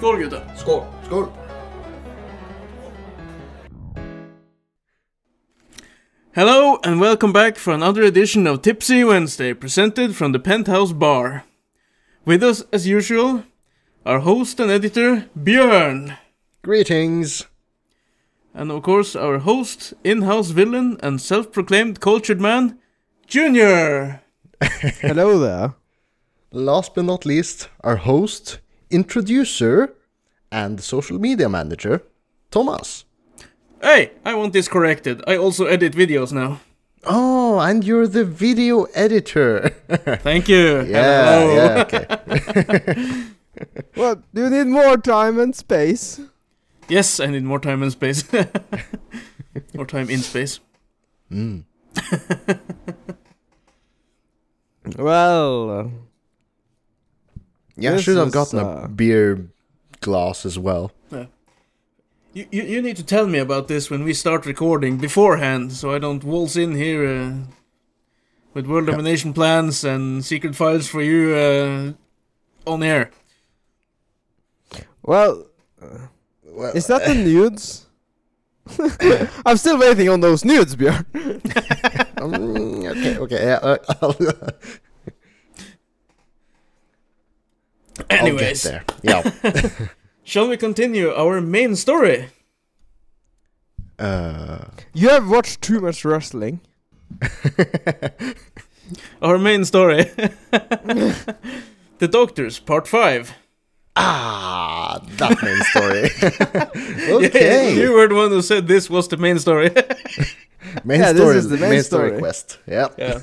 Skål gutta! Skål! Skål! Hello and welcome back for another edition of Tipsy Wednesday, presented from the Penthouse Bar. With us, as usual, our host and editor, Bjørn. Greetings! And of course, our host, in house villain, and self proclaimed cultured man, Junior. Hello there. Last but not least, our host, introducer, and social media manager, Thomas. Hey, I want this corrected. I also edit videos now. Oh, and you're the video editor. Thank you. yeah, Hello. yeah, okay. What? Do you need more time and space? Yes, I need more time and space. more time in space. Mm. Well, uh, Yeah, I This should have is, gotten uh, a beer glass as well. You, you, you need to tell me about this when we start recording beforehand, so I don't waltz in here uh, with world domination plans and secret files for you uh, on air. well, Well, is that the nudes? I'm still waiting on those nudes, Bjørn. um, okay, okay. Yeah, uh, I'll, Anyways, I'll get there. Yeah. shall we continue our main story? uh, You have watched too much wrestling. Our main story. the Doctors, Part 5. ah, that main story. Yeah, okay. you were the one who said this was the main story. main Yeah, this story. is the main main story story. quest. Yeah. Yeah.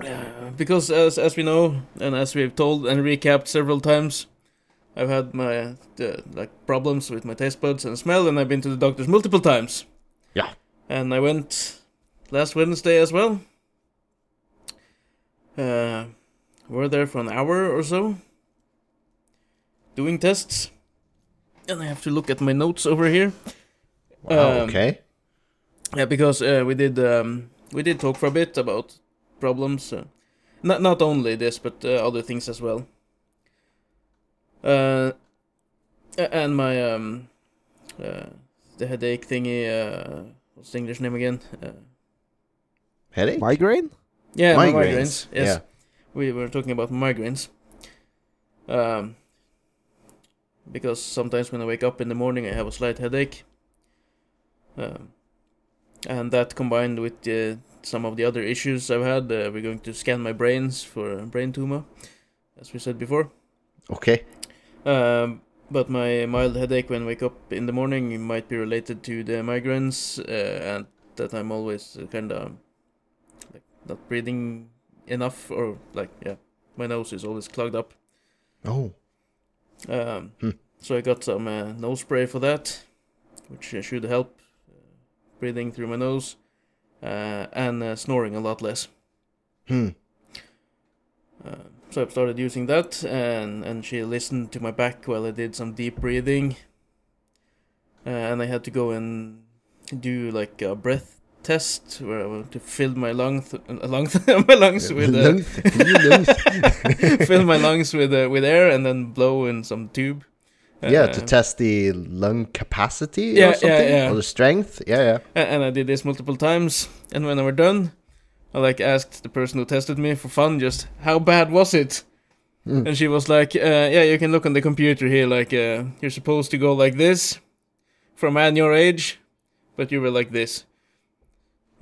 Uh, because as as we know, and as we've told and recapped several times, I've had my uh, like problems with my taste buds and smell, and I've been to the doctors multiple times. Yeah. And I went last Wednesday as well. Uh, we're there for an hour or so, doing tests, and I have to look at my notes over here. Wow. Um, okay. Yeah, because uh, we did um, we did talk for a bit about problems. Uh, not not only this, but uh, other things as well. Uh, and my um, uh, the headache thingy. Uh, what's the English name again? Uh, Headache. Migraine? yeah, my Migraines, migraines. Yes, yeah. we were talking about migraines. Um, because sometimes when I wake up in the morning, I have a slight headache. Um, and that combined with uh, some of the other issues I've had, uh, we're going to scan my brains for a brain tumor, as we said before. Okay. Um, but my mild headache when I wake up in the morning might be related to the migraines, uh, and that I'm always kind of like not breathing enough, or like yeah, my nose is always clogged up. Oh. Um, Hmm. So I got some uh, nose spray for that, which uh, should help uh, breathing through my nose uh, and uh, snoring a lot less. Hmm. Uh, so I started using that, and and she listened to my back while I did some deep breathing, uh, and I had to go and do like a breath test where I want to fill my lungs, uh, lungs, my lungs with uh, lungs. fill my lungs with uh, with air and then blow in some tube. Yeah, Uh, to test the lung capacity Yeah, yeah, or something, yeah. or the strength. Yeah, yeah. and I did this multiple times. And when I were done, I like asked the person who tested me for fun, just how bad was it? Mm. And she was like, uh, "Yeah, you can look on the computer here. Like, uh, you're supposed to go like this for a man your age, but you were like this."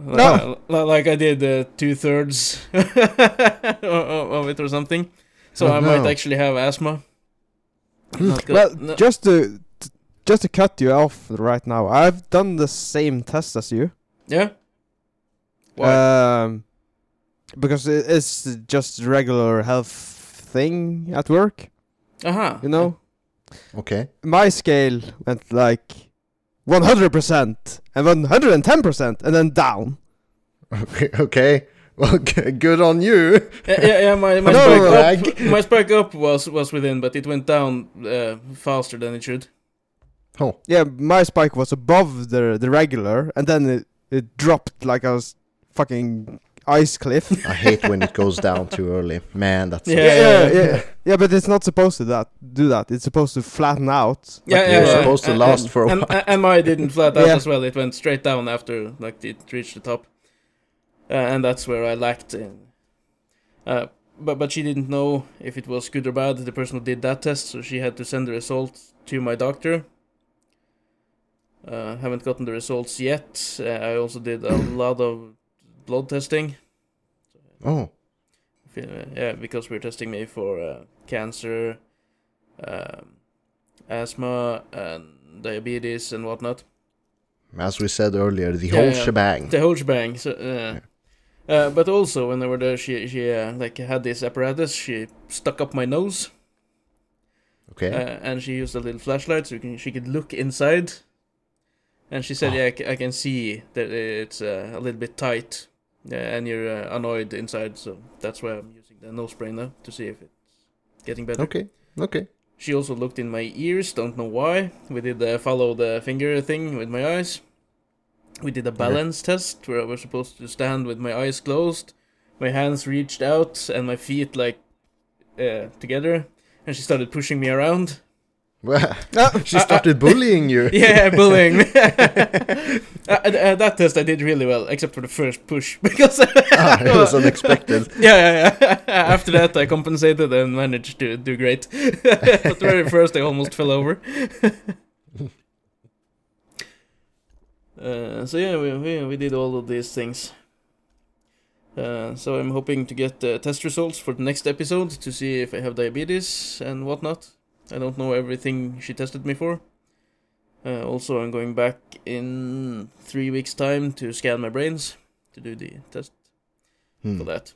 Like, li- like I did uh, two thirds of it or something. So Oh, I might no. actually have asthma. Hmm. Not good. Well, No- just to just to cut you off right now, I've done the same test as you. yeah. Why? Um, because it- it's just regular health thing at work. Uh huh. You know, Okay. my scale went like 100% and 110% and then down. Okay. okay. Well, good on you. yeah, yeah, yeah, my my spike up, my spike up was was within, but it went down uh, faster than it should. Oh. Yeah, my spike was above the the regular, and then it, it dropped like a fucking ice cliff. I hate when it goes down too early. Man, that's Yeah, yeah, yeah, yeah, yeah, yeah. But it's not supposed to that do that. It's supposed to flatten out. Yeah, Like, yeah, you're yeah. supposed to and, last and, for a and, while. and mine didn't flat out Yeah. as well. It went straight down after like it reached the top, uh, and that's where I lacked in. Uh, but but she didn't know if it was good or bad. The person who did that test, so she had to send the results to my doctor. Uh, haven't gotten the results yet. Uh, I also did a lot of blood testing. Oh, Uh, yeah, because we're testing me for uh, cancer, um, asthma, and diabetes and whatnot. as we said earlier, the Yeah, whole yeah. shebang. The whole shebang. So, uh, uh, but also when they were there, she she uh, like had this apparatus. She stuck up my nose, Okay. uh, and she used a little flashlight so can, she could look inside. And she said, Oh. "Yeah, I, can see that it's uh, a little bit tight, uh, and you're uh, annoyed inside. So that's why I'm using the nose spray now to see if it's getting better." okay. Okay. She also looked in my ears, don't know why. We did the follow the finger thing with my eyes. We did a balance test where I was supposed to stand with my eyes closed, my hands reached out, and my feet like uh, together. And she started pushing me around. Well, Ah, she started bullying you. Yeah, bullying uh, uh, that test I did really well, except for the first push because ah, it was unexpected. yeah, yeah, yeah. After that, I compensated and managed to do great. but the very first, I almost fell over. Uh, so yeah, we, we we did all of these things. Uh, so I'm hoping to get the test results for the next episode to see if I have diabetes and whatnot. I don't know everything she tested me for. Uh, also, I'm going back in three weeks' time to scan my brains to do the test Hmm. for that.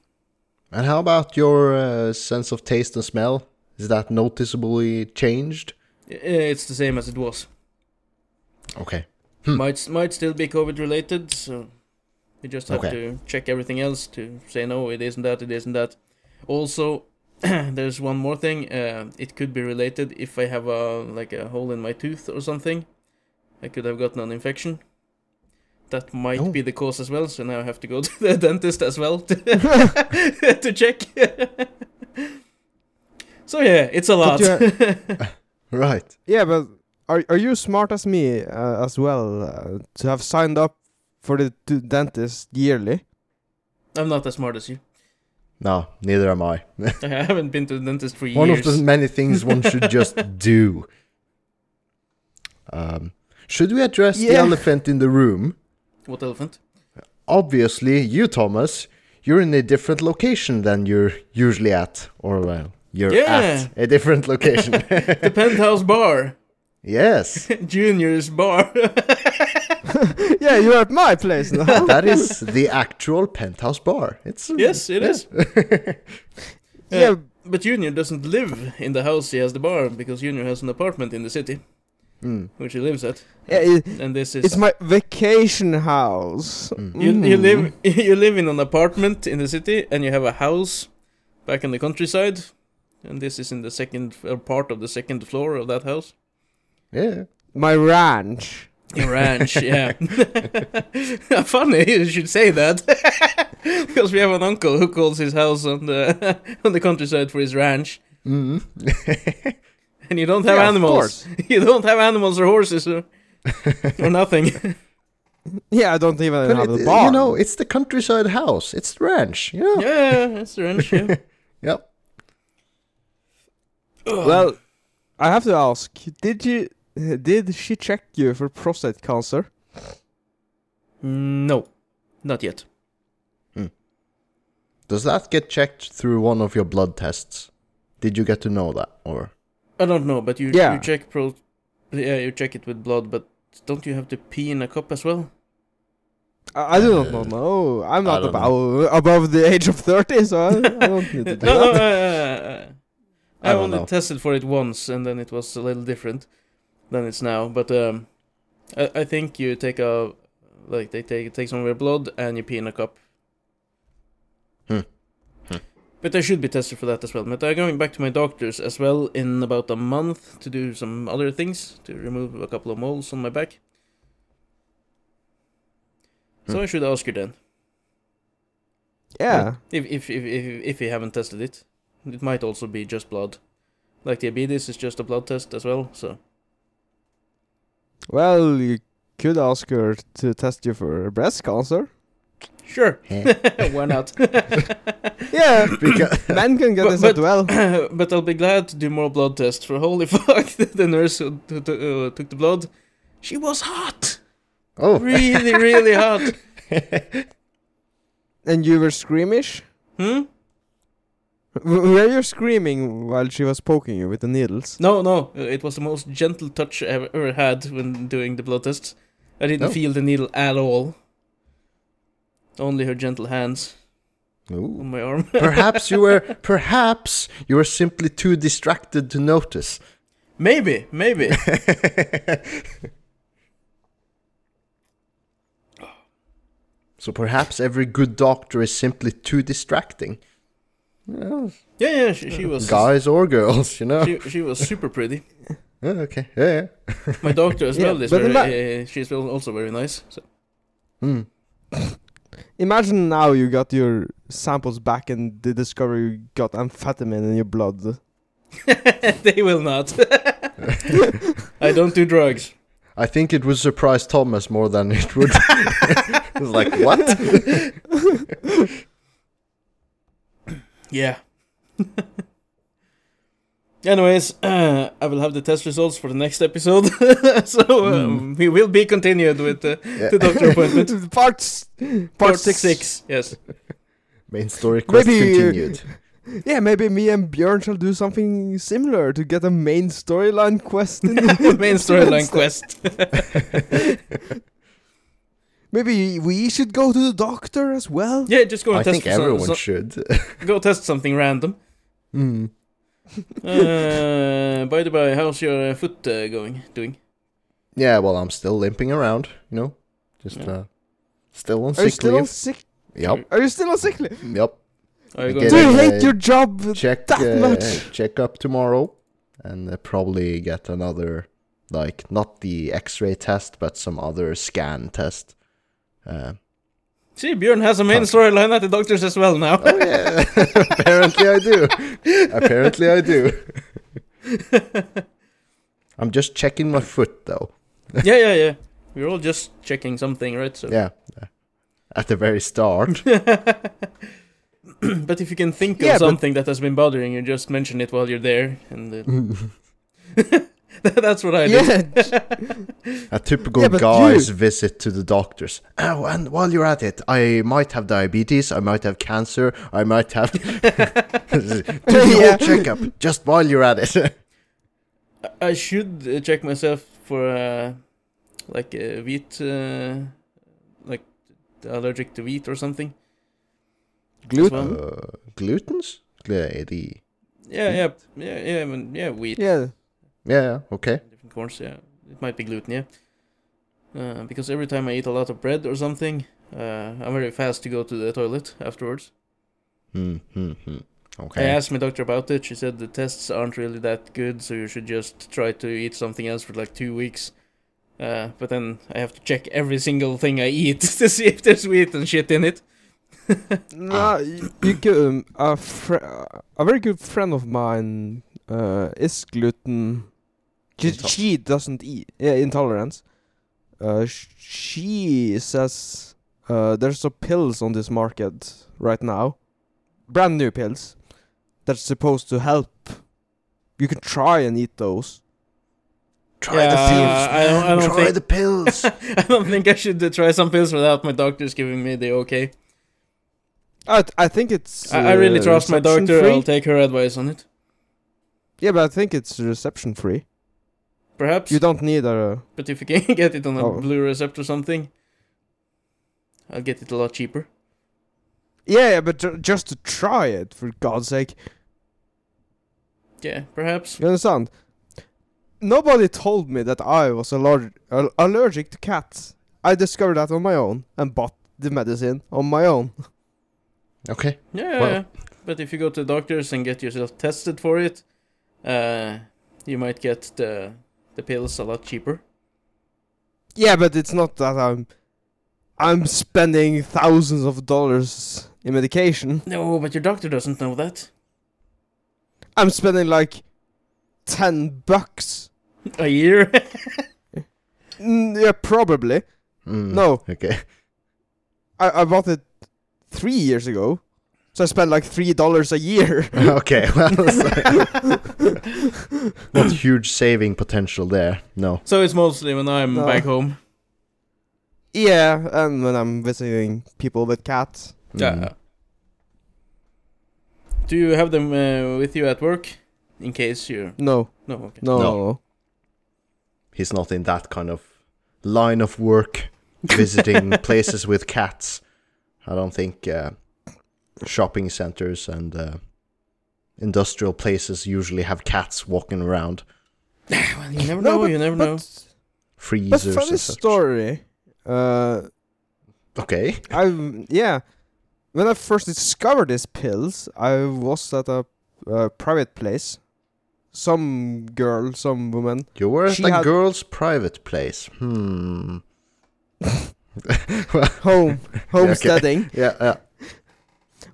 And how about your uh, sense of taste and smell? Is that noticeably changed? It's the same as it was. Okay. Hmm. Might might still be COVID related, so we just have Okay. to check everything else to say no, it isn't that, it isn't that. Also, there's one more thing. Uh, it could be related if I have a like a hole in my tooth or something. I could have gotten an infection. That might Oh. be the cause as well. So now I have to go to the dentist as well to, to check. so yeah, it's a lot. you- Right. yeah, but are are you smart as me uh, as well uh, to have signed up for the to dentist yearly? I'm not as smart as you. No, neither am I. I haven't been to the dentist for years. One of the many things one should just do. Um, should we address the elephant in the room? What elephant? Obviously, you, Thomas, you're in a different location than you're usually at. Or, well, you're Yeah. at a different location. The penthouse bar. Yes, Junior's bar. yeah, you're at my place now. that is the actual penthouse bar. It's yes, it is. yeah, But Junior doesn't live in the house he has the bar because Junior has an apartment in the city, Mm. which he lives at. yeah it, And this is it's my vacation house. Mm. you, you Mm. live you live in an apartment in the city and you have a house back in the countryside. And this is in the second uh, part of the second floor of that house. Yeah. my ranch. A ranch, yeah. Funny you should say that, because we have an uncle who calls his house on the on the countryside for his ranch, Mm. and you don't have Yeah, animals. You don't have animals or horses or, or nothing. Yeah, I don't even But have it- the bar. you know, it's the countryside house. It's the ranch. You know? yeah, it's the ranch. Yeah. Yep. Well, I have to ask: Did you? Did she check you for prostate cancer? no, not yet. Does that get checked through one of your blood tests? Did you get to know that, or I don't know, but you Yeah. you check pro, yeah, you check it with blood, but don't you have to pee in a cup as well? I, I do not Uh, know. I'm not don't above above the age of thirty, so I, I don't need to do no, no, that. uh, uh, I I only know. tested for it once, and then it was a little different than it's now. But um, I, I think you take a like they take take some of your blood and you pee in a cup. Hmm. Hmm. But I should be tested for that as well. But I'm going back to my doctors as well in about a month to do some other things to remove a couple of moles on my back. So Hmm. I should ask her then. Yeah. If if if if, if you haven't tested it, it might also be just blood. Like diabetes is just a blood test as well. So Well, you could ask her to test you for breast cancer. sure, why not? Yeah, Because- men can get But- this but- as well. but I'll be glad to do more blood tests. For holy fuck, the nurse who, who, who, uh, took the blood, she was hot, oh, really, really hot. And you were squeamish? Hmm? W- Were you screaming while she was poking you with the needles? No, no, it was the most gentle touch I ever, had when doing the blood tests. I didn't Oh. feel the needle at all. Only her gentle hands Ooh. on my arm. perhaps you were perhaps you were simply too distracted to notice. maybe, maybe. so perhaps every good doctor is simply too distracting. Well, Yeah, yeah, she, she was. guys or girls, you know. She, she was super pretty. Oh, okay, yeah, yeah. My doctor as Yeah, well is but very. ima- uh, she's also very nice. So. Hmm. Imagine now you got your samples back and they discover you got amphetamine in your blood. they will not. I don't do drugs. I think it would surprise Thomas more than it would. it was like, what? Yeah. Anyways, uh, I will have the test results for the next episode, so um, we will be continued with uh, Yeah. the doctor appointment. part, s- part, Part six. six. Yes. Main story quest Maybe, uh, continued. Yeah, maybe me and Bjørn shall do something similar to get a main storyline quest. In Main storyline quest. Maybe we should go to the doctor as well. Yeah, just go and I test think for some- everyone so- should. go test something random. Hmm. Uh, by the by, how's your uh, foot uh, going? Doing? Yeah, well, I'm still limping around, you know, just Yeah. uh, still on Are you sick still on leave. sick? Yep, Are you still on sick leave? yep. Are you going? Do you hate uh, your job Check, that uh, much? check up tomorrow, and uh, probably get another, like not the X-ray test, but some other scan test. Uh, See, Bjørn has a main storyline at the doctors as well now. oh yeah, apparently I do. Apparently I do. I'm just checking my foot though. yeah, yeah, yeah. We're all just checking something, right? So. Yeah, at the very start. but if you can think Yeah, of but- something that has been bothering you, just mention it while you're there, and uh, that's what I do. Yeah, A typical Yeah, guy's you- visit to the doctors. Oh, and while you're at it, I might have diabetes, I might have cancer, I might have. Do the Yeah. whole checkup just while you're at it. I should uh, check myself for uh, like uh, wheat, uh, like allergic to wheat or something. gluten. Well, uh, glutens? Gl- the- Yeah, yeah, yeah, yeah, yeah, wheat. Yeah, Yeah, yeah, okay. different corns. Yeah, it might be gluten. Yeah, uh, because every time I eat a lot of bread or something, uh, I'm very fast to go to the toilet afterwards. Hmm, hmm, hmm. Okay. I asked my doctor about it. She said the tests aren't really that good, so you should just try to eat something else for like two weeks. Uh, but then I have to check every single thing I eat to see if there's wheat and shit in it. no, you, you could, um, a fr- a very good friend of mine uh, is gluten. She, she doesn't eat yeah, intolerance. Uh, she says uh, there's some pills on this market right now, brand new pills that's supposed to help. You can try and eat those. Try Yeah, the pills. I don't- I don't Try think- the pills. I don't think I should uh, try some pills without my doctor's giving me the okay. I th- I think it's. I, I really uh, trust my doctor. free. I'll take her advice on it. Yeah, but I think it's reception free. Perhaps. You don't need a. But if you can get it on a Oh. blue recept or something, I'll get it a lot cheaper. Yeah, yeah, but just to try it, for God's sake. Yeah, perhaps. You understand? Nobody told me that I was allerg- al- allergic to cats. I discovered that on my own and bought the medicine on my own. okay. Yeah, Well- yeah. But if you go to the doctors and get yourself tested for it, uh, you might get the the pills are a lot cheaper. Yeah, but it's not that I'm I'm spending thousands of dollars in medication. No, but your doctor doesn't know that. I'm spending like ten bucks. A year? Mm, yeah, probably. Mm, No, Okay. I, I bought it three years ago, so I spent like three dollars a year. okay. Well, so- not huge saving potential there. No. so it's mostly when I'm No. back home. yeah, and when I'm visiting people with cats. Yeah. Mm. Do you have them uh, with you at work? In case you. No, No, okay. no, No. no. He's not in that kind of line of work, visiting places with cats. I don't think uh, shopping centers and uh, industrial places usually have cats walking around. Well, you never No, know, but- you never but, know. But Freezers. funny and such. story. Uh, Okay. I yeah. When I first discovered these pills, I was at a uh, private place. Some girl, some woman. You were at a had- girl's private place. Hmm. well, Home, homesteading. yeah, yeah.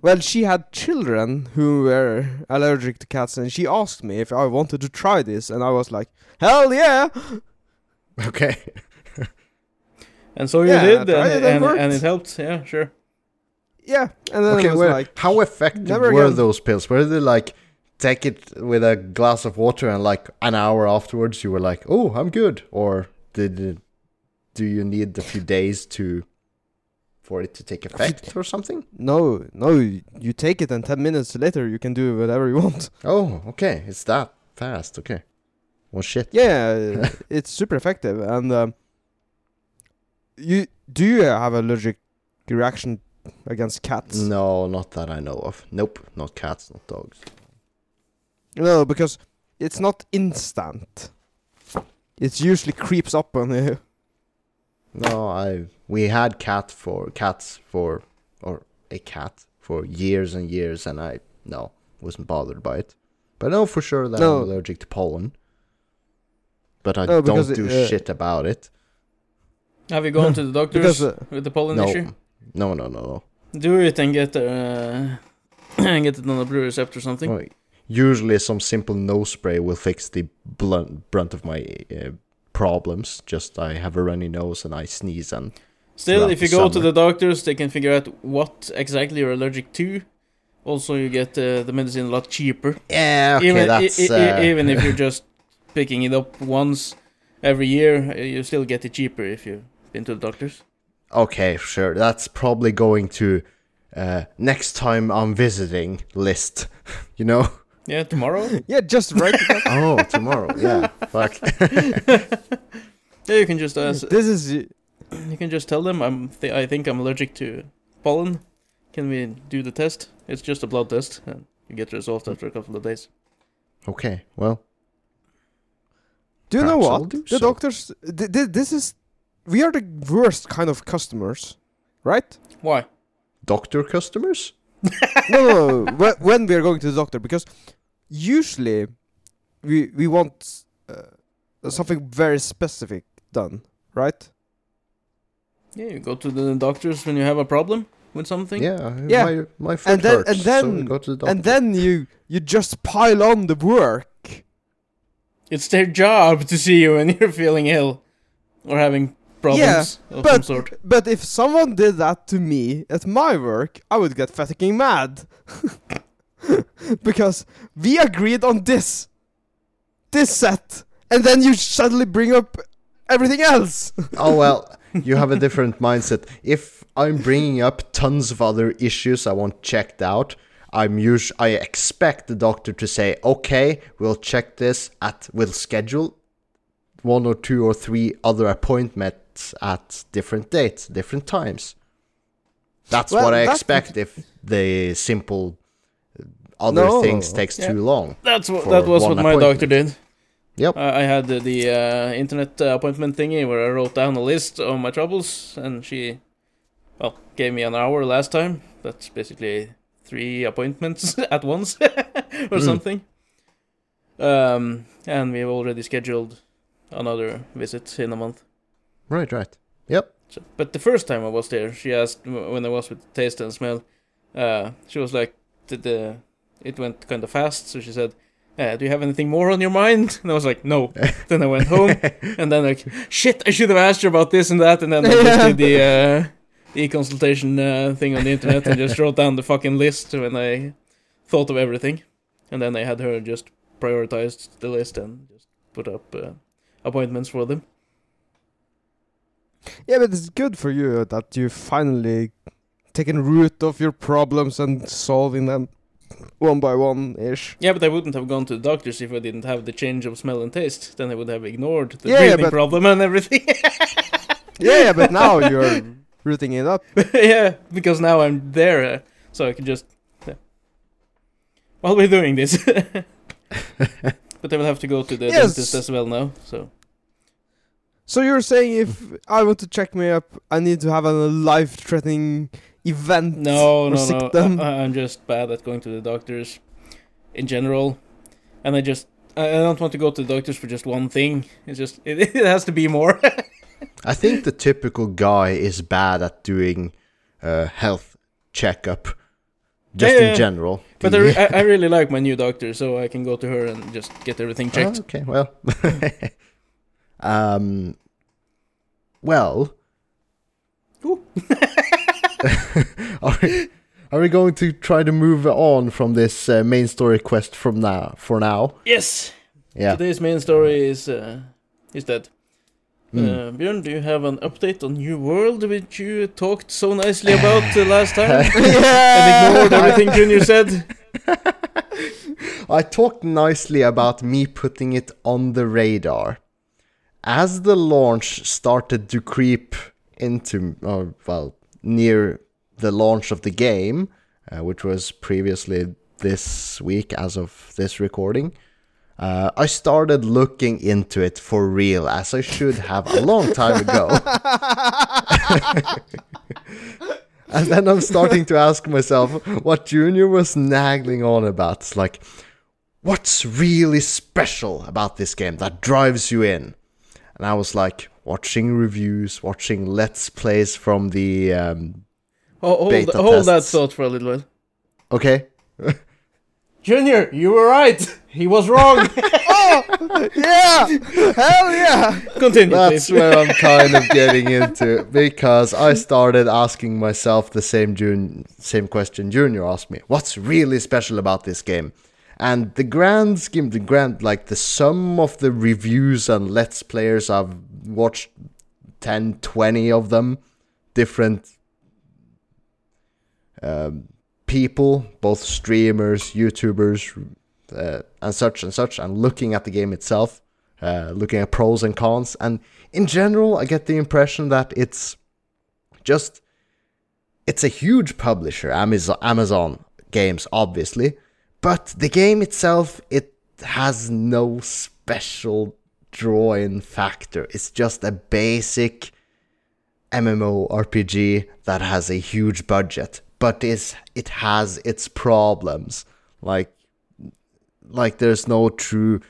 Well, she had children who were allergic to cats, and she asked me if I wanted to try this, and I was like, "Hell yeah!" Okay. And so you Yeah, did, and, it, it and, and it helped. Yeah, sure. Yeah, and then okay, I was well, like, how effective were again. those pills? Were they like take it with a glass of water and like an hour afterwards you were like, "Oh, I'm good," or did it, do you need a few days to for it to take effect or something? "No, no, you take it, and ten minutes later you can do whatever you want." Oh, okay, it's that fast. Okay. Well, shit. Yeah, it's super effective, and um, you do you have allergic reaction against cats? No, not that I know of. Nope, not cats, not dogs. No, because it's not instant. It usually creeps up on you. No, I we had cat for cats for or a cat for years and years, and I no wasn't bothered by it. But I know for sure that No. I'm allergic to pollen. But I No, don't do it, uh, shit about it. Have you gone to the doctors Because uh, with the pollen No, issue? no, no, no, no. Do it and get uh, get it on a blue receptor or something. Well, Usually, some simple nose spray will fix the blunt brunt of my uh, problems. Just I have a runny nose and I sneeze and Still, if you go to the doctors, they can figure out what exactly you're allergic to. Also, you get uh, the medicine a lot cheaper. yeah, okay, even, that's uh, even if you're just picking it up once every year, you still get it cheaper if you've been to the doctors. Okay, sure. That's probably going to uh, next time I'm visiting list. you know? Yeah, tomorrow. yeah, just right. Oh, tomorrow. Yeah. Fuck. yeah, you can just uh, ask. this is You can just tell them I'm. Th- I think I'm allergic to pollen. Can we do the test? It's just a blood test, and you get the result after a couple of days. Okay. Well. Do you know Perhaps I'll what? do the so. doctors. Th- th- this is. We are the worst kind of customers, right? Why? Doctor customers? No, no, no. When, when we are going to the doctor, because usually we we want uh, something very specific done, right? Yeah, you go to the doctors when you have a problem with something. Yeah. Yeah. My, my foot And then- hurts, and so then- we go to the doctor. And then you you just pile on the work. It's their job to see you when you're feeling ill or having problems of some but- sort. But if someone did that to me at my work, I would get fucking mad. because we agreed on this. This set. And then you suddenly bring up everything else. oh well, you have a different mindset. If I'm bringing up tons of other issues I want checked out, I'm us- I expect the doctor to say, "Okay, we'll check this at we'll schedule one or two or three other appointments at different dates, different times." That's Well, what I that's- expect if the simple other No. things takes Yeah. too long. That's what that was what my doctor did. Yep. Uh, I had the, the uh, internet uh, appointment thingy where I wrote down a list of my troubles, and she, well, gave me an hour last time. That's basically three appointments at once or Mm. something. Um, and we've already scheduled another visit in a month. Right, right. Yep. So, but the first time I was there, she asked when I was with taste and smell. Uh, she was like, "Did the it went kind of fast?" So she said, uh, "Do you have anything more on your mind?" And I was like, "No." then I went home, and then like, "Shit, I should have asked you about this and that." And then I just did the uh, e-consultation uh, thing on the internet and just wrote down the fucking list when I thought of everything, and then I had her just prioritized the list and just put up uh, appointments for them. Yeah, but it's good for you that you finally taken root of your problems and solving them one by one ish. Yeah, but I wouldn't have gone to the doctors if I didn't have the change of smell and taste. Then I would have ignored the Yeah, breathing but- problem and everything. Yeah, yeah, but now you're rooting it up. yeah, because now I'm there, uh, so I can just. While we're doing this. But I will have to go to the Yes. dentist as well now, so. So you're saying if I want to check me up, I need to have a life-threatening event? No, no, no. symptom? I, I'm just bad at going to the doctors in general. And I just. I I don't want to go to the doctors for just one thing. It's just. It, it has to be more. I think the typical guy is bad at doing uh, health checkup, just Yeah, in general. But I, re- I, really like my new doctor, so I can go to her and just get everything Oh, checked. okay, well, um, well, are, we, are we going to try to move on from this uh, main story quest from now? For now, Yes. yeah. Today's main story is uh, is that Mm. uh, Bjørn, do you have an update on New World, which you talked so nicely about uh, last time and ignored everything Junior said? I talked nicely about me putting it on the radar. As the launch started to creep into, or well, near the launch of the game, uh, which was previously this week as of this recording, uh, I started looking into it for real, as I should have a long time ago. and then I'm starting to ask myself what Junior was nagging on about. It's like, what's really special about this game that drives you in? And I was like, watching reviews, watching let's plays from the. Um, Oh, hold, Beta hold that thought for a little while. okay, Junior, you were right. He was wrong. Oh, yeah! Hell yeah! Continue, that's please. where I'm kind of getting into because I started asking myself the same June, same question Junior asked me. What's really special about this game? And the grand scheme, the grand, like the sum of the reviews and let's players, I've watched 10, 20 of them, different um, people, both streamers, YouTubers, uh, and such and such, and looking at the game itself, uh, looking at pros and cons, and in general, I get the impression that it's just it's a huge publisher, Amazon, Amazon Games, obviously, but the game itself it has no special draw-in factor. It's just a basic MMO RPG that has a huge budget, but is it has its problems. Like like there's no true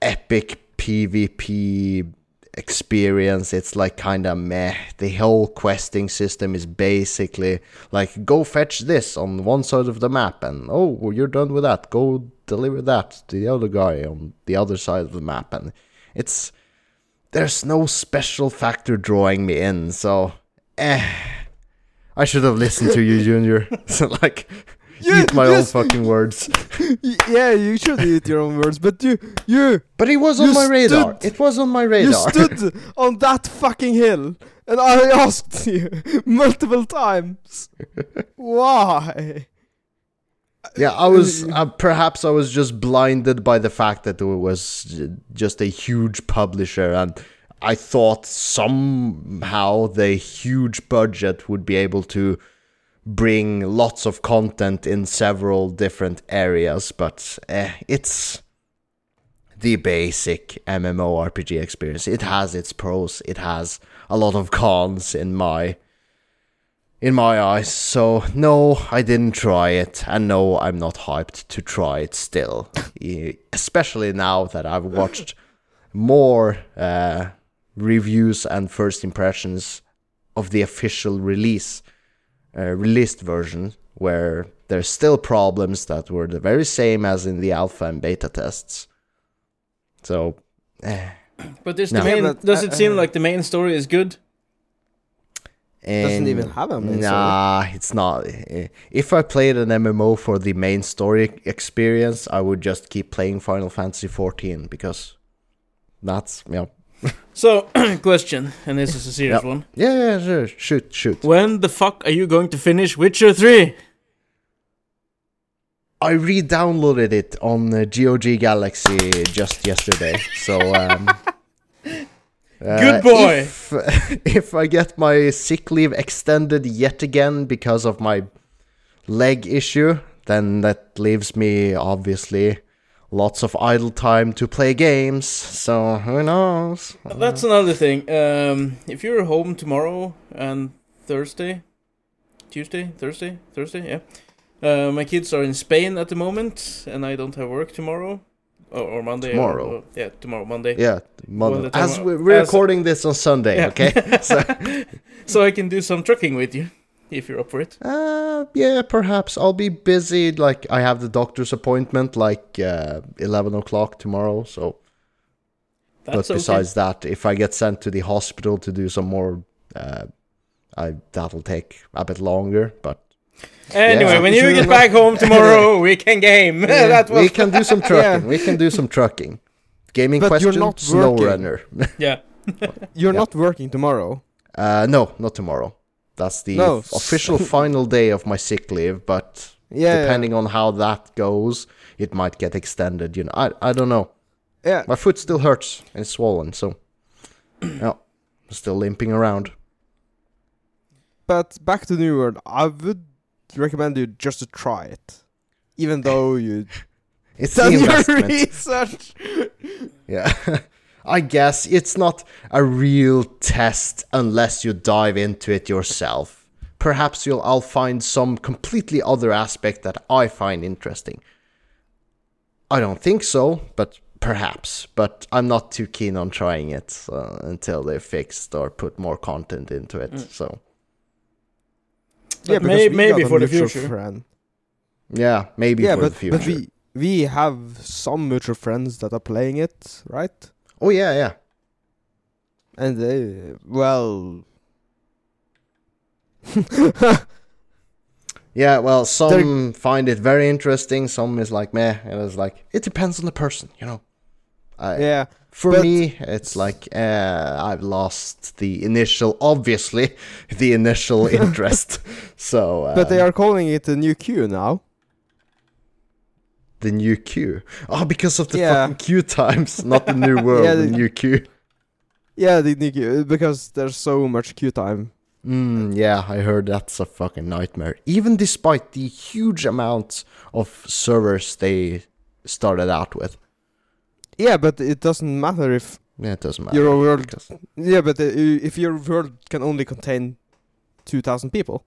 epic PvP experience. It's like kind of meh. The whole questing system is basically like go fetch this on one side of the map, and oh, you're done with that. Go deliver that to the other guy on the other side of the map, and it's there's no special factor drawing me in. So, eh. I should have listened to you, Junior. so like, You- eat my yes. own fucking words. Yeah, you should eat your own words, but you, you, But it was on my radar. stood- It was on my radar. you stood on that fucking hill, and I asked you multiple times, why? yeah, I was. Uh, perhaps I was just blinded by the fact that it was just a huge publisher, and I thought somehow the huge budget would be able to bring lots of content in several different areas. But eh, it's the basic MMORPG experience. It has its pros. It has a lot of cons in my in my eyes. So no, I didn't try it, and no, I'm not hyped to try it still. Especially now that I've watched more uh, reviews and first impressions of the official release, uh, released version, where there's still problems that were the very same as in the alpha and beta tests. So, eh, But this No. main, Yeah, but, does uh, it seem uh, like the main story is good? Doesn't even have a main story. Nah, it's not. Eh, If I played an MMO for the main story experience, I would just keep playing Final Fantasy 14 because that's yeah, So, question, and this is a serious one. yeah, yeah, sure, shoot, shoot. When the fuck are you going to finish Witcher 3? I re-downloaded it on the GOG Galaxy just yesterday, so um, uh, Good boy. If, if I get my sick leave extended yet again because of my leg issue, then that leaves me obviously lots of idle time to play games. So who knows? That's another thing. Um, if you're home tomorrow and Thursday, Tuesday, Thursday, Thursday, yeah. Uh, my kids are in Spain at the moment, and I don't have work tomorrow, or, or Monday. Tomorrow? or- yeah, tomorrow, Monday. Yeah, mother- Well, the time- as we- we're as- recording this on Sunday, Yeah. okay? So, so I can do some trucking with you, if you're up for it. uh, yeah, perhaps I'll be busy. Like I have the doctor's appointment, like uh, eleven o'clock tomorrow. So, That's but okay. besides that, if I get sent to the hospital to do some more, uh, I that'll take a bit longer. But Anyway, Yeah. when you get back home tomorrow, we can game. that was we can do some trucking. We can do some trucking. Gaming But you're question, not Snow working. Runner. yeah. You're Yeah. not working tomorrow. Uh, no, not tomorrow. That's the No. official final day of my sick leave, but Yeah. depending on how that goes, it might get extended. You know, I I don't know. Yeah. My foot still hurts and it's swollen, so yeah, I'm still limping around. But back to New World, I would recommend you just to try it, even though you It's done your research. Yeah. I guess it's not a real test unless you dive into it yourself. Perhaps you'll I'll find some completely other aspect that I find interesting. I don't think so, but perhaps. But I'm not too keen on trying it uh, until they're fixed or put more content into it. Mm. So yeah, But because may- maybe for the future. Friend. yeah, maybe yeah, for but the future. but we we have some mutual friends that are playing it, right? Oh yeah, yeah. And they well. Yeah, well, some find it very interesting. Some is like meh, and it's like it depends on the person, you know. I, yeah, For But- me, it's like uh, I've lost the initial, obviously, the initial interest. so, uh, but they are calling it a new queue now. The new queue. Oh, because of the Yeah. fucking queue times, not the new world, Yeah, the the- new queue. Yeah, the new queue because there's so much queue time. Mm, yeah, I heard that's a fucking nightmare. Even despite the huge amounts of servers they started out with. Yeah, but it doesn't matter if Yeah, it doesn't matter. your world. Yeah, but uh, if your world can only contain two thousand people.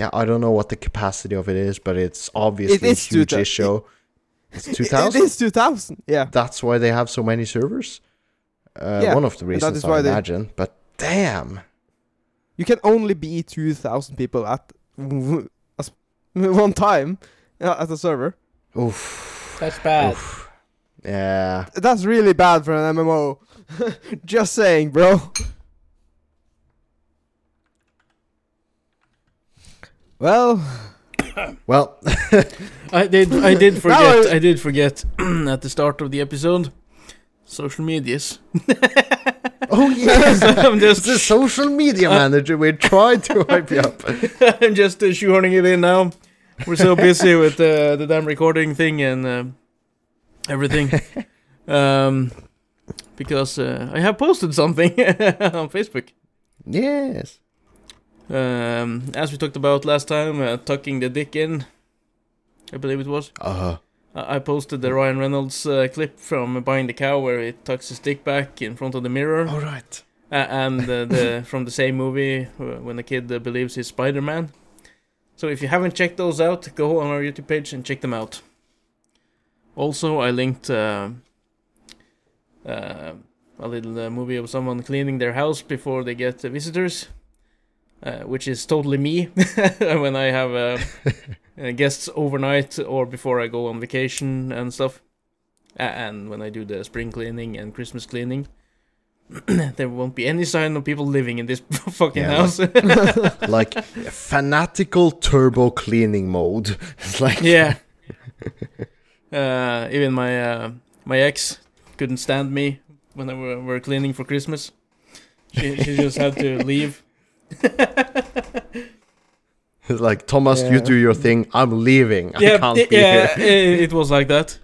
Yeah, I don't know what the capacity of it is, but it's obviously is a huge 2000 issue. It's two thousand. It is two thousand. Yeah. That's why they have so many servers. Uh, Yeah, one of the reasons is I why they- imagine. But damn, You can only be two thousand people at one time uh, at a server. oof, That's bad. oof. Yeah, That's really bad for an MMO. Just saying, bro. Well, well, I did. I did forget. I- I did forget at the start of the episode. Social medias. oh yes, I'm it's the social media manager. We tried to hype you up. I'm just uh, shoehorning it in now. We're so busy with uh, the damn recording thing and uh, everything. um, because uh, I have posted something on Facebook. Yes. Um, as we talked about last time, uh, tucking the dick in. I believe it was. Uh I I posted the Ryan Reynolds uh, clip from Buying the Cow where he tucks his dick back in front of the mirror. All right. Uh, and uh, the from the same movie uh, when the kid uh, believes he's Spider-Man. So if you haven't checked those out, go on our YouTube page and check them out. Also, I linked uh, uh, a little uh, movie of someone cleaning their house before they get uh, visitors. Uh, which is totally me when I have uh, uh, guests overnight or before I go on vacation and stuff, and when I do the spring cleaning and Christmas cleaning. there won't be any sign of people living in this fucking Yeah, house. like fanatical turbo cleaning mode. It's like yeah. Uh, even my uh, my ex couldn't stand me when I were, were cleaning for Christmas. She she just had to leave. it's like Thomas, you do your thing. I'm leaving. I yeah, can't i- be yeah, here. i- it was like that.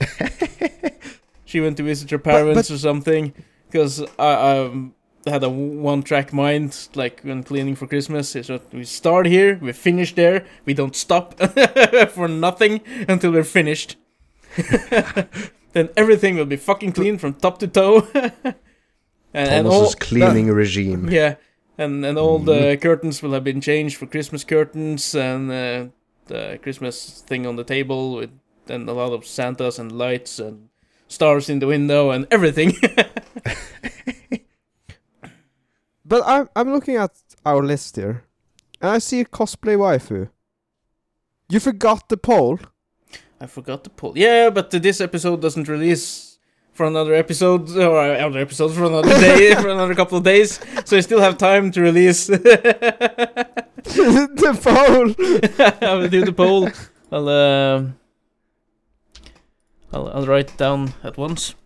she went to visit her parents or something because I, I um, had a one-track mind, like when cleaning for Christmas. Is that we start here, we finish there, we don't stop for nothing until we're finished. then everything will be fucking clean from top to toe. and, and all, Thomas's cleaning regime. yeah, and and all the curtains will have been changed for Christmas curtains and uh, the Christmas thing on the table with and a lot of Santas and lights and stars in the window and everything. But I'm I'm looking at our list here, and I see a cosplay waifu. You forgot the poll. I forgot the pull. Yeah, but this episode doesn't release for another episode or other episodes for another day for another couple of days, so I still have time to release. the poll. I will do the poll. I'll um, I'll I'll write it down at once.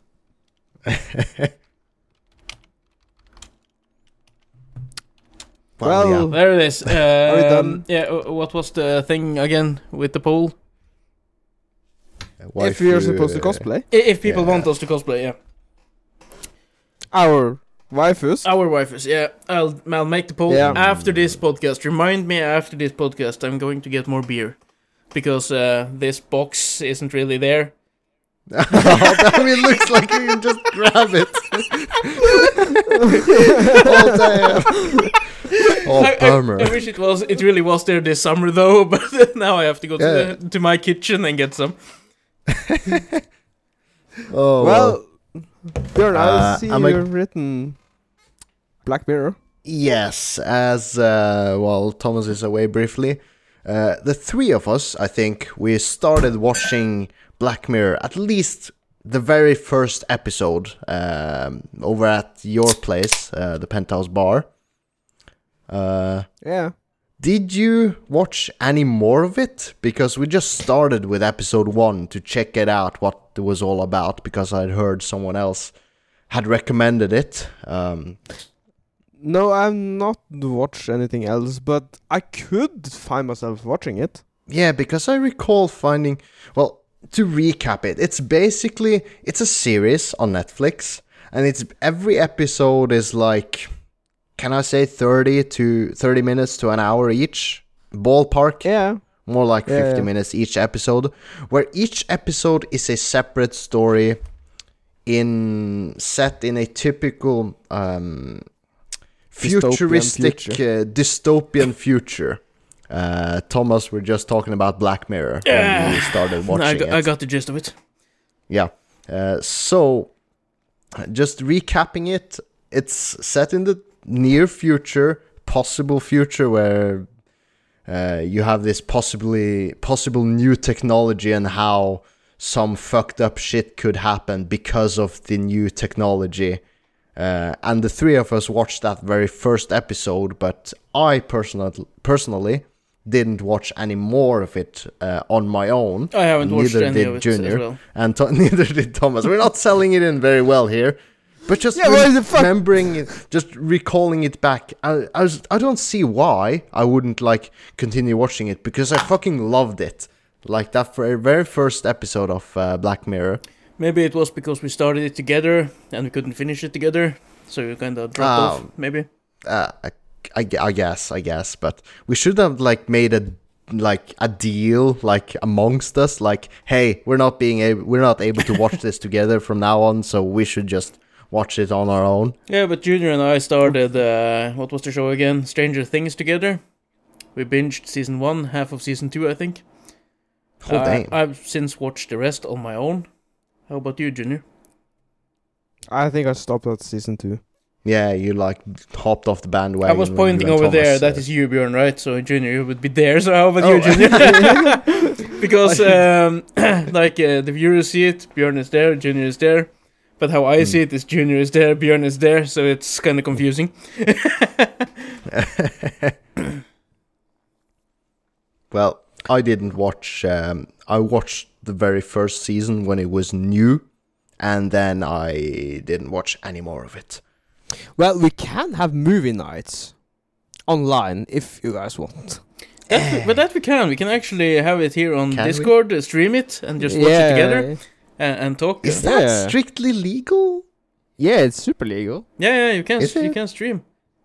Well, Well, There it is. Um? Yeah. uh, What was the thing again with the poll? Yeah. if we are Waifu, supposed to cosplay, If people Yeah. want us to cosplay, yeah. our waifus. Our waifus, yeah. I'll I'll make the poll Yeah. after this podcast. Remind me after this podcast. I'm going to get more beer because uh, this box isn't really there. I mean, it looks like you can just grab it. oh damn! Oh I, I- bummer. I, wish it was. It really was there this summer though, but now I have to go to, the, to my kitchen and get some. oh well, Bjørn, I Uh, see I'm a- you've written Black Mirror. Yes, as uh, well, Thomas is away briefly. Uh, the three of us, I think, we started watching Black Mirror at least the very first episode um, over at your place, uh, the Penthouse Bar. Uh, Yeah. Did you watch any more of it? Because we just started with episode one to check it out, what it was all about, because I'd heard someone else had recommended it. Um, No, I've not watched anything else, but I could find myself watching it. Yeah, because I recall finding well, to recap it, it's basically it's a series on Netflix and it's every episode is like can I say 30 to 30 minutes to an hour each ballpark Yeah. more like Yeah, 50 yeah. minutes each episode where each episode is a separate story in set in a typical um Dystopian futuristic future. uh, dystopian future uh thomas we're just talking about black mirror when we started watching I, got, it I got the gist of it. yeah. Uh, so, just recapping it, it's set in the near future, possible future where uh, you have this possibly possible new technology and how some fucked up shit could happen because of the new technology. Uh, and the three of us watched that very first episode, but I personally personally didn't watch any more of it uh, on my own I haven't watched Neither any did of it Junior. well. and to- neither did Thomas. We're not selling it in very well here, but just Yeah, what the fuck? remembering it, just recalling it back. I, I, was, I don't see why I wouldn't like continue watching it because I fucking loved it. Like that for very first episode of uh, Black Mirror. Maybe it was because we started it together and we couldn't finish it together, so you kind of dropped off. Um, Maybe. Uh, I, I, I guess, I guess, but we should have like made a like a deal like amongst us like hey we're not being able we're not able to watch this together from now on so we should just watch it on our own Yeah, but Junior and I started. Uh, what was the show again? Stranger Things together. We binged season one, half of season two, I think. oh Uh, damn I've since watched the rest on my own. How about you, Junior? I think I stopped at season two. Yeah, you like hopped off the bandwagon. I was pointing over there. Thomas, That uh, is you, Bjørn, right? So Junior you would be there. So how about Oh. you, Junior? because um, like uh, the viewers see it, Bjørn is there, Junior is there. But how I Hmm. see it is Junior is there, Bjørn is there. So it's kind of confusing. Well, I didn't watch. Um, I watched the very first season when it was new, and then I didn't watch any more of it. Well, we can have movie nights online if you guys want. That, but that we can. We can actually have it here on Can? Discord, uh, stream it, and just watch it together and, and talk. Is that Yeah. strictly legal? Yeah, it's super legal. yeah, yeah, you can. Is You it? can stream.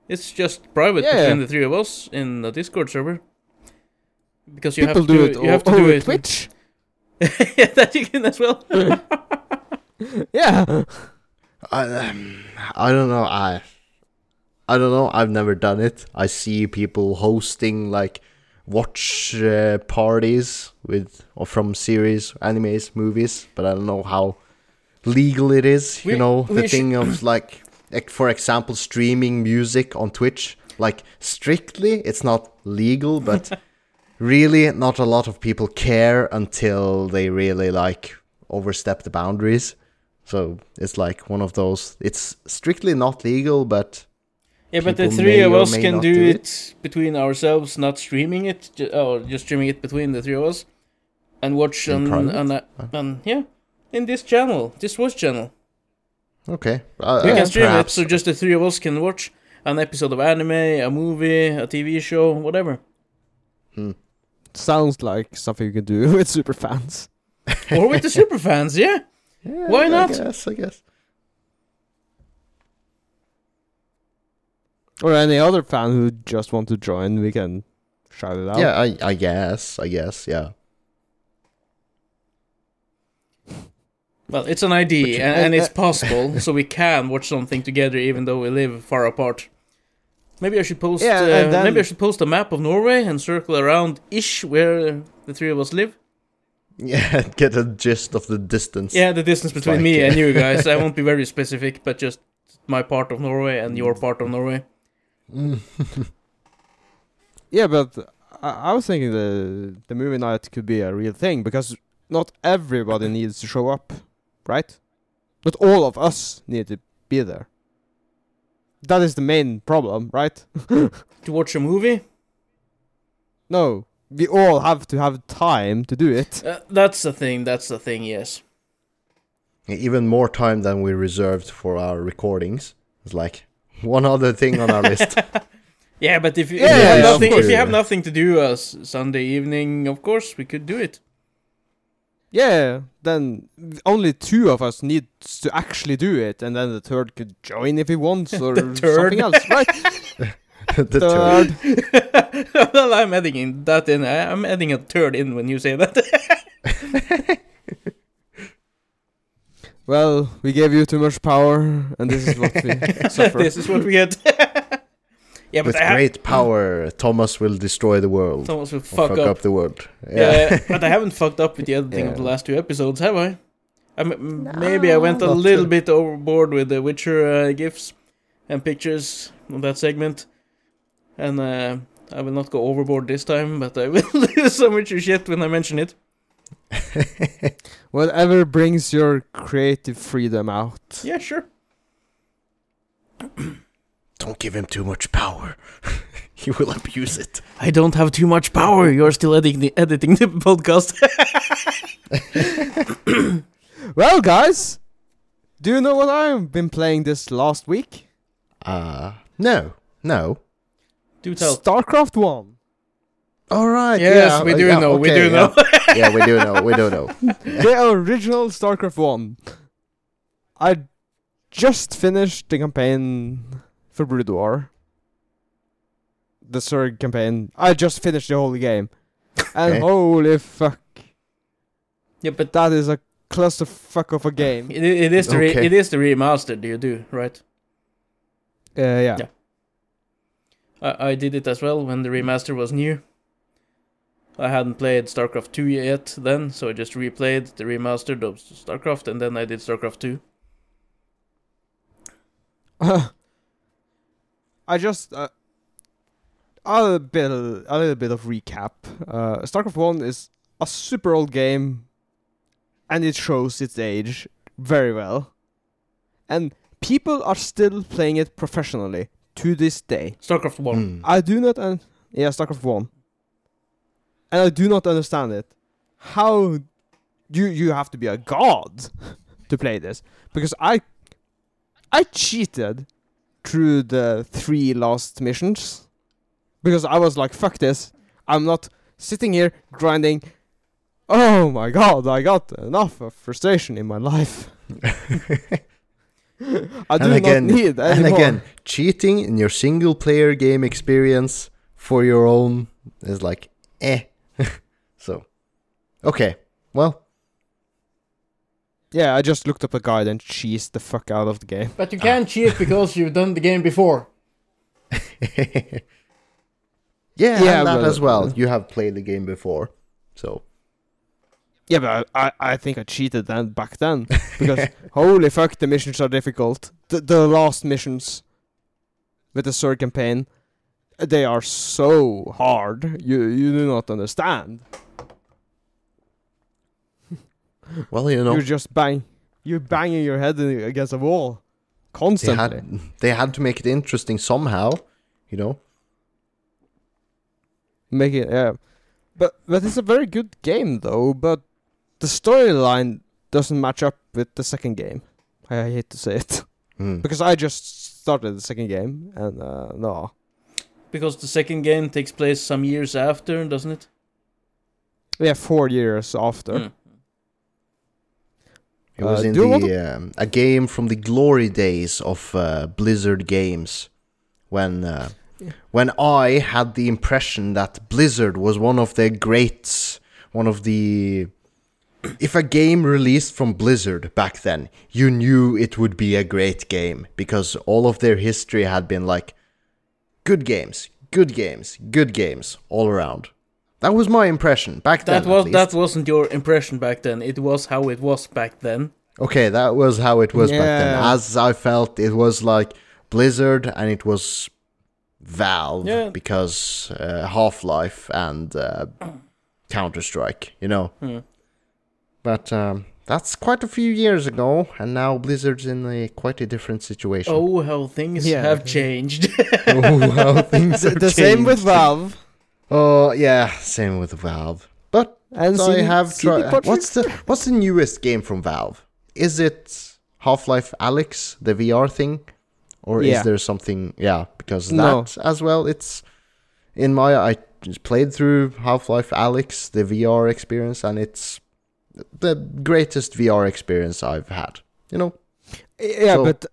It's just private Yeah. between the three of us in the Discord server. Because you People have to do it you have to do it. Twitch. yeah, that you can as well. Yeah. I, um, I don't know. I, I don't know. I've never done it. I see people hosting like watch uh, parties with or from series, animes, movies, but I don't know how legal it is. We- you know, the thing of like, like, for example, streaming music on Twitch. Like strictly, it's not legal, but really, not a lot of people care until they really like overstep the boundaries. So it's like one of those. It's strictly not legal, but Yeah, but the three of us can do, do it. between ourselves, not streaming it, ju- or just streaming it between the three of us, and watch In on on, a, on yeah, in this channel, this watch channel. okay. Uh, We uh, can stream perhaps. it, so just the three of us can watch an episode of anime, a movie, a TV show, whatever, Sounds like something you can do with super fans. or with the super fans. Yeah, Yeah, Why I not? guess. I guess. Or any other fan who just want to join, we can shout it out. Yeah, I, I guess. I guess. Yeah. well, it's an idea, and, and it's possible, so we can watch something together, even though we live far apart. Maybe I should post. Yeah, uh, then- maybe I should post a map of Norway and circle around ish where the three of us live. Yeah. Get a gist of the distance. Yeah, the distance between like, me and you guys. I won't be very specific, but just my part of Norway and your part of Norway. Yeah, but I, I was thinking the the movie night could be a real thing because not everybody needs to show up, right? Not all of us need to be there. That is the main problem, right? To watch a movie. No, we all have to have time to do it. Uh, that's the thing. That's the thing. Yes. Even more time than we reserved for our recordings. It's like one other thing on our list. Yeah, but if, you- if you have yeah, of nothing, if you have nothing to do uh, Sunday evening, of course we could do it. Yeah, then only two of us need to actually do it, and then the third could join if he wants or something else, right? the third. third. well, I'm adding in that in. I'm adding a third in when you say that. Well, we gave you too much power, and this is what we suffer. this is what we get. yeah, but With ha- great power, Thomas will destroy the world. Thomas will fuck, fuck up. up. the world. Yeah, Yeah. but I haven't fucked up with the editing of the last two episodes, have I? I m- maybe I went a little too- bit overboard with the Witcher uh, gifs and pictures on that segment, and uh, I will not go overboard this time. But I will do some Witcher shit when I mention it. Whatever brings your creative freedom out. Yeah, sure. Don't give him too much power. he will abuse it. I don't have too much power. You're still editing the, editing the podcast. Well, guys, do you know what I've been playing this last week? Uh, no. No. do tell. StarCraft 1. All right. Yes, yeah, we do yeah, know. we do yeah. know. Yeah, we do know. We do know. the original StarCraft 1. I just finished the campaign for Brood War. The third campaign. I just finished the whole game. And Okay. holy fuck. yeah, but That is a clusterfuck of a game. it, it is the re- Okay. it is the remastered. You do right. Uh, yeah. Yeah. I, I did it as well when the remaster was new. I hadn't played StarCraft 2 yet then, so I just replayed the remastered of StarCraft and then I did StarCraft 2. I just uh, a little bit a little bit of recap. Uh, StarCraft One is a super old game, and it shows its age very well, and people are still playing it professionally to this day. StarCraft One. Mm. I do not un- yeah StarCraft One, and I do not understand it. How you you have to be a god to play this because I I cheated through the three last missions because I was like fuck this I'm not sitting here grinding. Oh my god, I got enough of frustration in my life. I do and again, not need and again, cheating in your single player game experience for your own is like eh. So, okay, well, Yeah, I just looked up a guide and cheesed the fuck out of the game. But you can't cheat because you've done the game before. yeah, Yeah, and that but- as well. You have played the game before, so Yeah, but I, I, I think I cheated then back then because holy fuck, the missions are difficult. The the last missions with the Zerg campaign, they are so hard. You you do not understand. Well, you know, You're just bang, you're banging your head against a wall they constantly. had they had to make it interesting somehow, you know. Make it yeah, but but it's a very good game though. But the storyline doesn't match up with the second game. I hate to say it. Mm. because I just started the second game and uh, no, Because the second game takes place some years after, doesn't it? yeah, four years after. Mm. It was Uh, in the um, a game from the glory days of uh, Blizzard games, when uh, Yeah. when I had the impression that Blizzard was one of the greats, one of the. If a game released from Blizzard back then, you knew it would be a great game because all of their history had been like good games, good games, good games all around. That was my impression back then. That at was least. that wasn't your impression back then. It was how it was back then. Okay, that was how it was back then. As I felt, it was like Blizzard and it was Valve Yeah. because uh, Half Life and uh, Counter Strike, you know. Hmm. But um, that's quite a few years ago, and now Blizzard's in a quite a different situation. Oh, how things Yeah. have changed. Oh, how things the have the same with changed. Valve. Oh yeah, same with Valve. But And I have tried. What's the what's the newest game from Valve? Is it Half Life Alyx, the VR thing, or Yeah. is there something? Yeah, because No. that as well. It's in my. I just played through Half Life Alyx, the VR experience, and it's the greatest VR experience I've had. You know. Yeah, So- but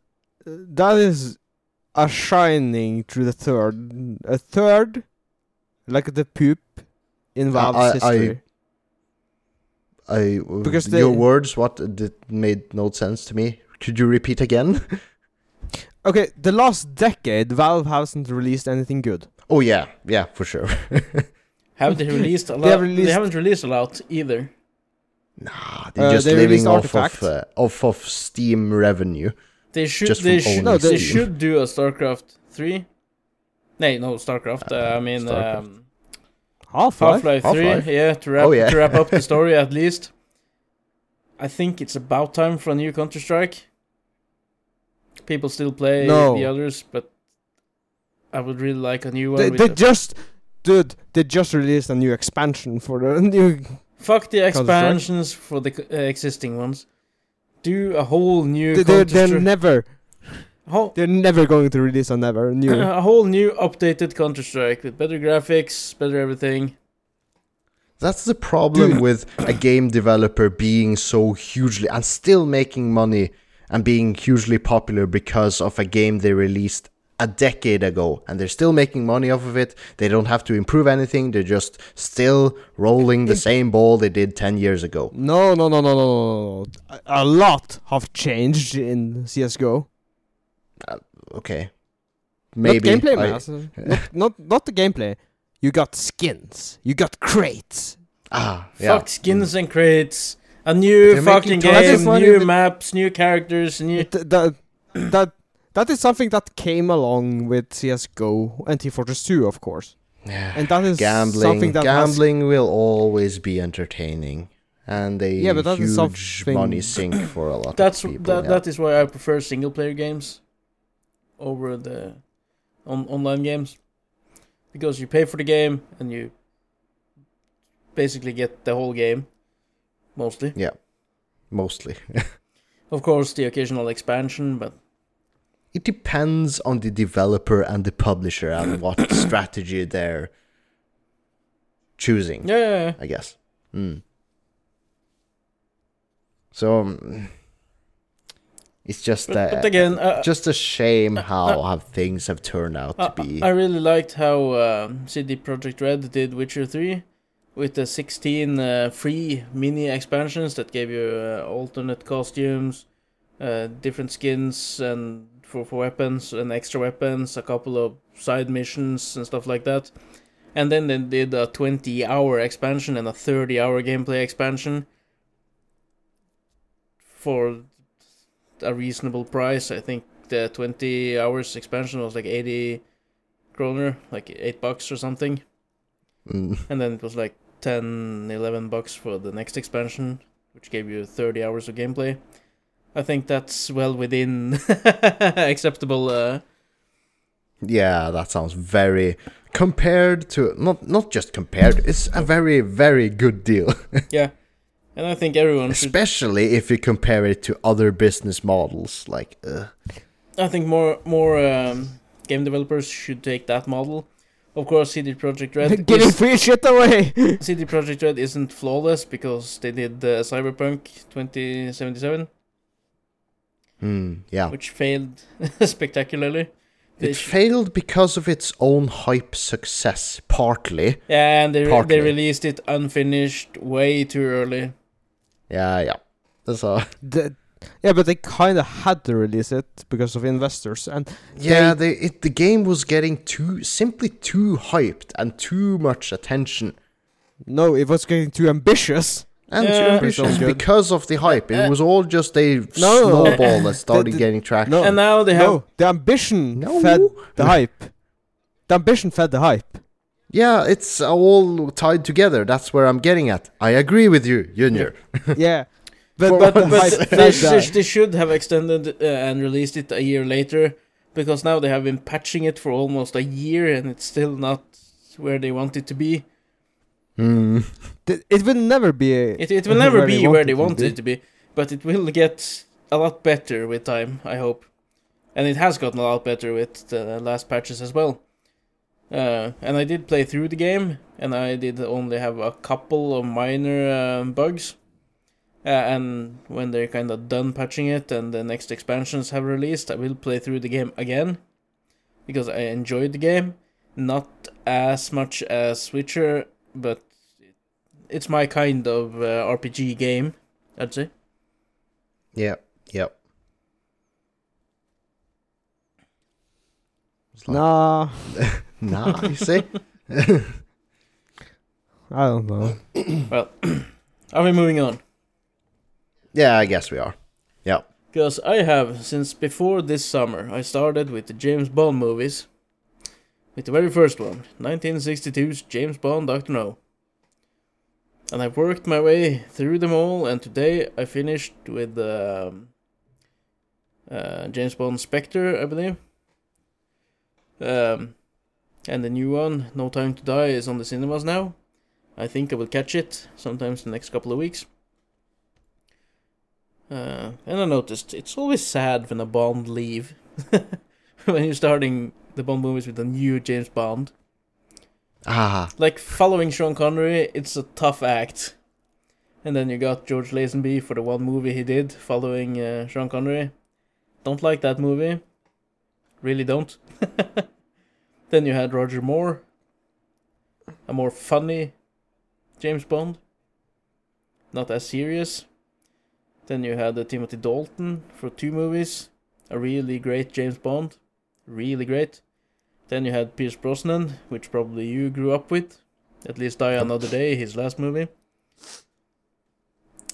uh, that is a shining through the third, a third, like the poop in Valve's I- I- history. I Because your they- words what did made no sense to me. Could you repeat again? okay, the last decade, Valve hasn't released anything good. oh yeah, yeah, for sure. have they released a lot? They They, have released- haven't released a lot either. Nah, they're Uh, just they living off Artifact. of uh, off of Steam revenue. They should. They from should. owning they Steam. should do a StarCraft three. No, no StarCraft. Uh, I mean, StarCraft. um, Half Half Life Three. Half-Life? Yeah, to wrap Oh, yeah. to wrap up the story at least. I think it's about time for a new Counter Strike. People still play No. the others, but I would really like a new one. They, they a- just, dude, they just released a new expansion for the new. Fuck the expansions for the uh, existing ones. Do a whole new They, they're, they're never, whole, they're never going to release another new. a whole new updated Counter Strike with better graphics, better everything. That's the problem Dude. with a game developer being so hugely and still making money and being hugely popular because of a game they released a decade ago and they're still making money off of it. They don't have to improve anything. They're just still rolling the same ball they did 10 years ago. No, no, no, no, no, no, no. A, a lot have changed in CS:GO. Okay. Maybe not gameplay, I- Mas. not, not not the gameplay. You got skins. You got crates. Ah, yeah. Fuck skins and crates. A new fucking making tons of game, new with- maps, new characters, new. Th- that that that is something that came along with CS:GO and T-Fortress 2, of course, Yeah. and that is gambling something that has gambling will always be entertaining and a Yeah, but that is huge something- money sink for a lot That's of people. that. yeah. That is why I prefer single player games over the on, online games because you pay for the game and you basically get the whole game mostly. Yeah, mostly. Of course, the occasional expansion, but It depends on the developer and the publisher and what strategy they're choosing. yeah, yeah, yeah. I guess. Mm. So um, it's just But, uh, but again, uh, just a shame uh, how, uh, how things have turned out I, to be. I really liked how um, CD Projekt Red did Witcher 3 with the 16 uh, free mini expansions that gave you uh, alternate costumes, uh, different skins and for, for weapons and extra weapons, a couple of side missions and stuff like that. And then they did a 20 hour expansion and a 30 hour gameplay expansion for a reasonable price. I think the 20 hours expansion was like 80 kroner, like 8 bucks or something. Mm. And then it was like 10, 11 bucks for the next expansion, which gave you 30 hours of gameplay. I think that's well within acceptable. Uh, Yeah, that sounds very compared to not not just compared. It's a very very good deal, yeah. And I think everyone should. especially if you compare it to other business models. Like, uh, I think more more um, game developers should take that model. Of course, CD Projekt Red. Getting is- free shit away. CD Projekt Red isn't flawless because they did uh, Cyberpunk 2077, hmm, yeah, which failed spectacularly. They it sh- failed because of its own hype success, partly. Yeah, and they, re- Partly. they released it unfinished way too early. Yeah, yeah. So The- yeah, but they kind of had to release it because of investors, and yeah, they, it, the game was getting too simply too hyped and too much attention. no, it was getting too ambitious. And Yeah. too ambitious because of the hype. It Uh, was all just a no, snowball that started The- the- getting traction. no. And now they have No, the ambition No. fed the hype. The ambition fed the hype. Yeah, it's all tied together. That's where I'm getting at. I agree with you, Junior. yeah, but For but but they, they, the. they should have extended uh, and released it a year later because now they have been patching it for almost a year and it's still not where they want it to be. Hmm. It will never be. A, It, it will never where be where they to want be. it to be, but it will get a lot better with time, I hope. And it has gotten a lot better with the last patches as well. Uh, and I did play through the game, and I did only have a couple of minor um, bugs. Uh, and when they're kind of done patching it and the next expansions have released, I will play through the game again because I enjoyed the game. Not as much as Witcher, but it's my kind of uh, RPG game, I'd say. Yeah, yep. It's like, Nah, nah, you see? I don't know. Well, are we moving on? yeah, I guess we are. Yeah. Because I have, since before this summer, I started with the James Bond movies. With the very first one, 1962's James Bond Dr. No. And I've worked my way through them all, and today I finished with um, uh, James Bond Spectre, I believe. Um, and the new one, No Time to Die, is on the cinemas now. I think I will catch it sometimes the next couple of weeks. Uh, and I noticed it's always sad when a Bond leave. when you're starting the Bond movies with a new James Bond. Ah, Like following Sean Connery, it's a tough act. And then you got George Lazenby for the one movie he did following uh, Sean Connery. Don't like that movie. Really don't. then you had Roger Moore. A more funny James Bond. Not as serious. Then you had uh, Timothy Dalton for two movies. A really great James Bond. Really great. Then you had Pierce Brosnan, which probably you grew up with. At least Die Another Day, his last movie.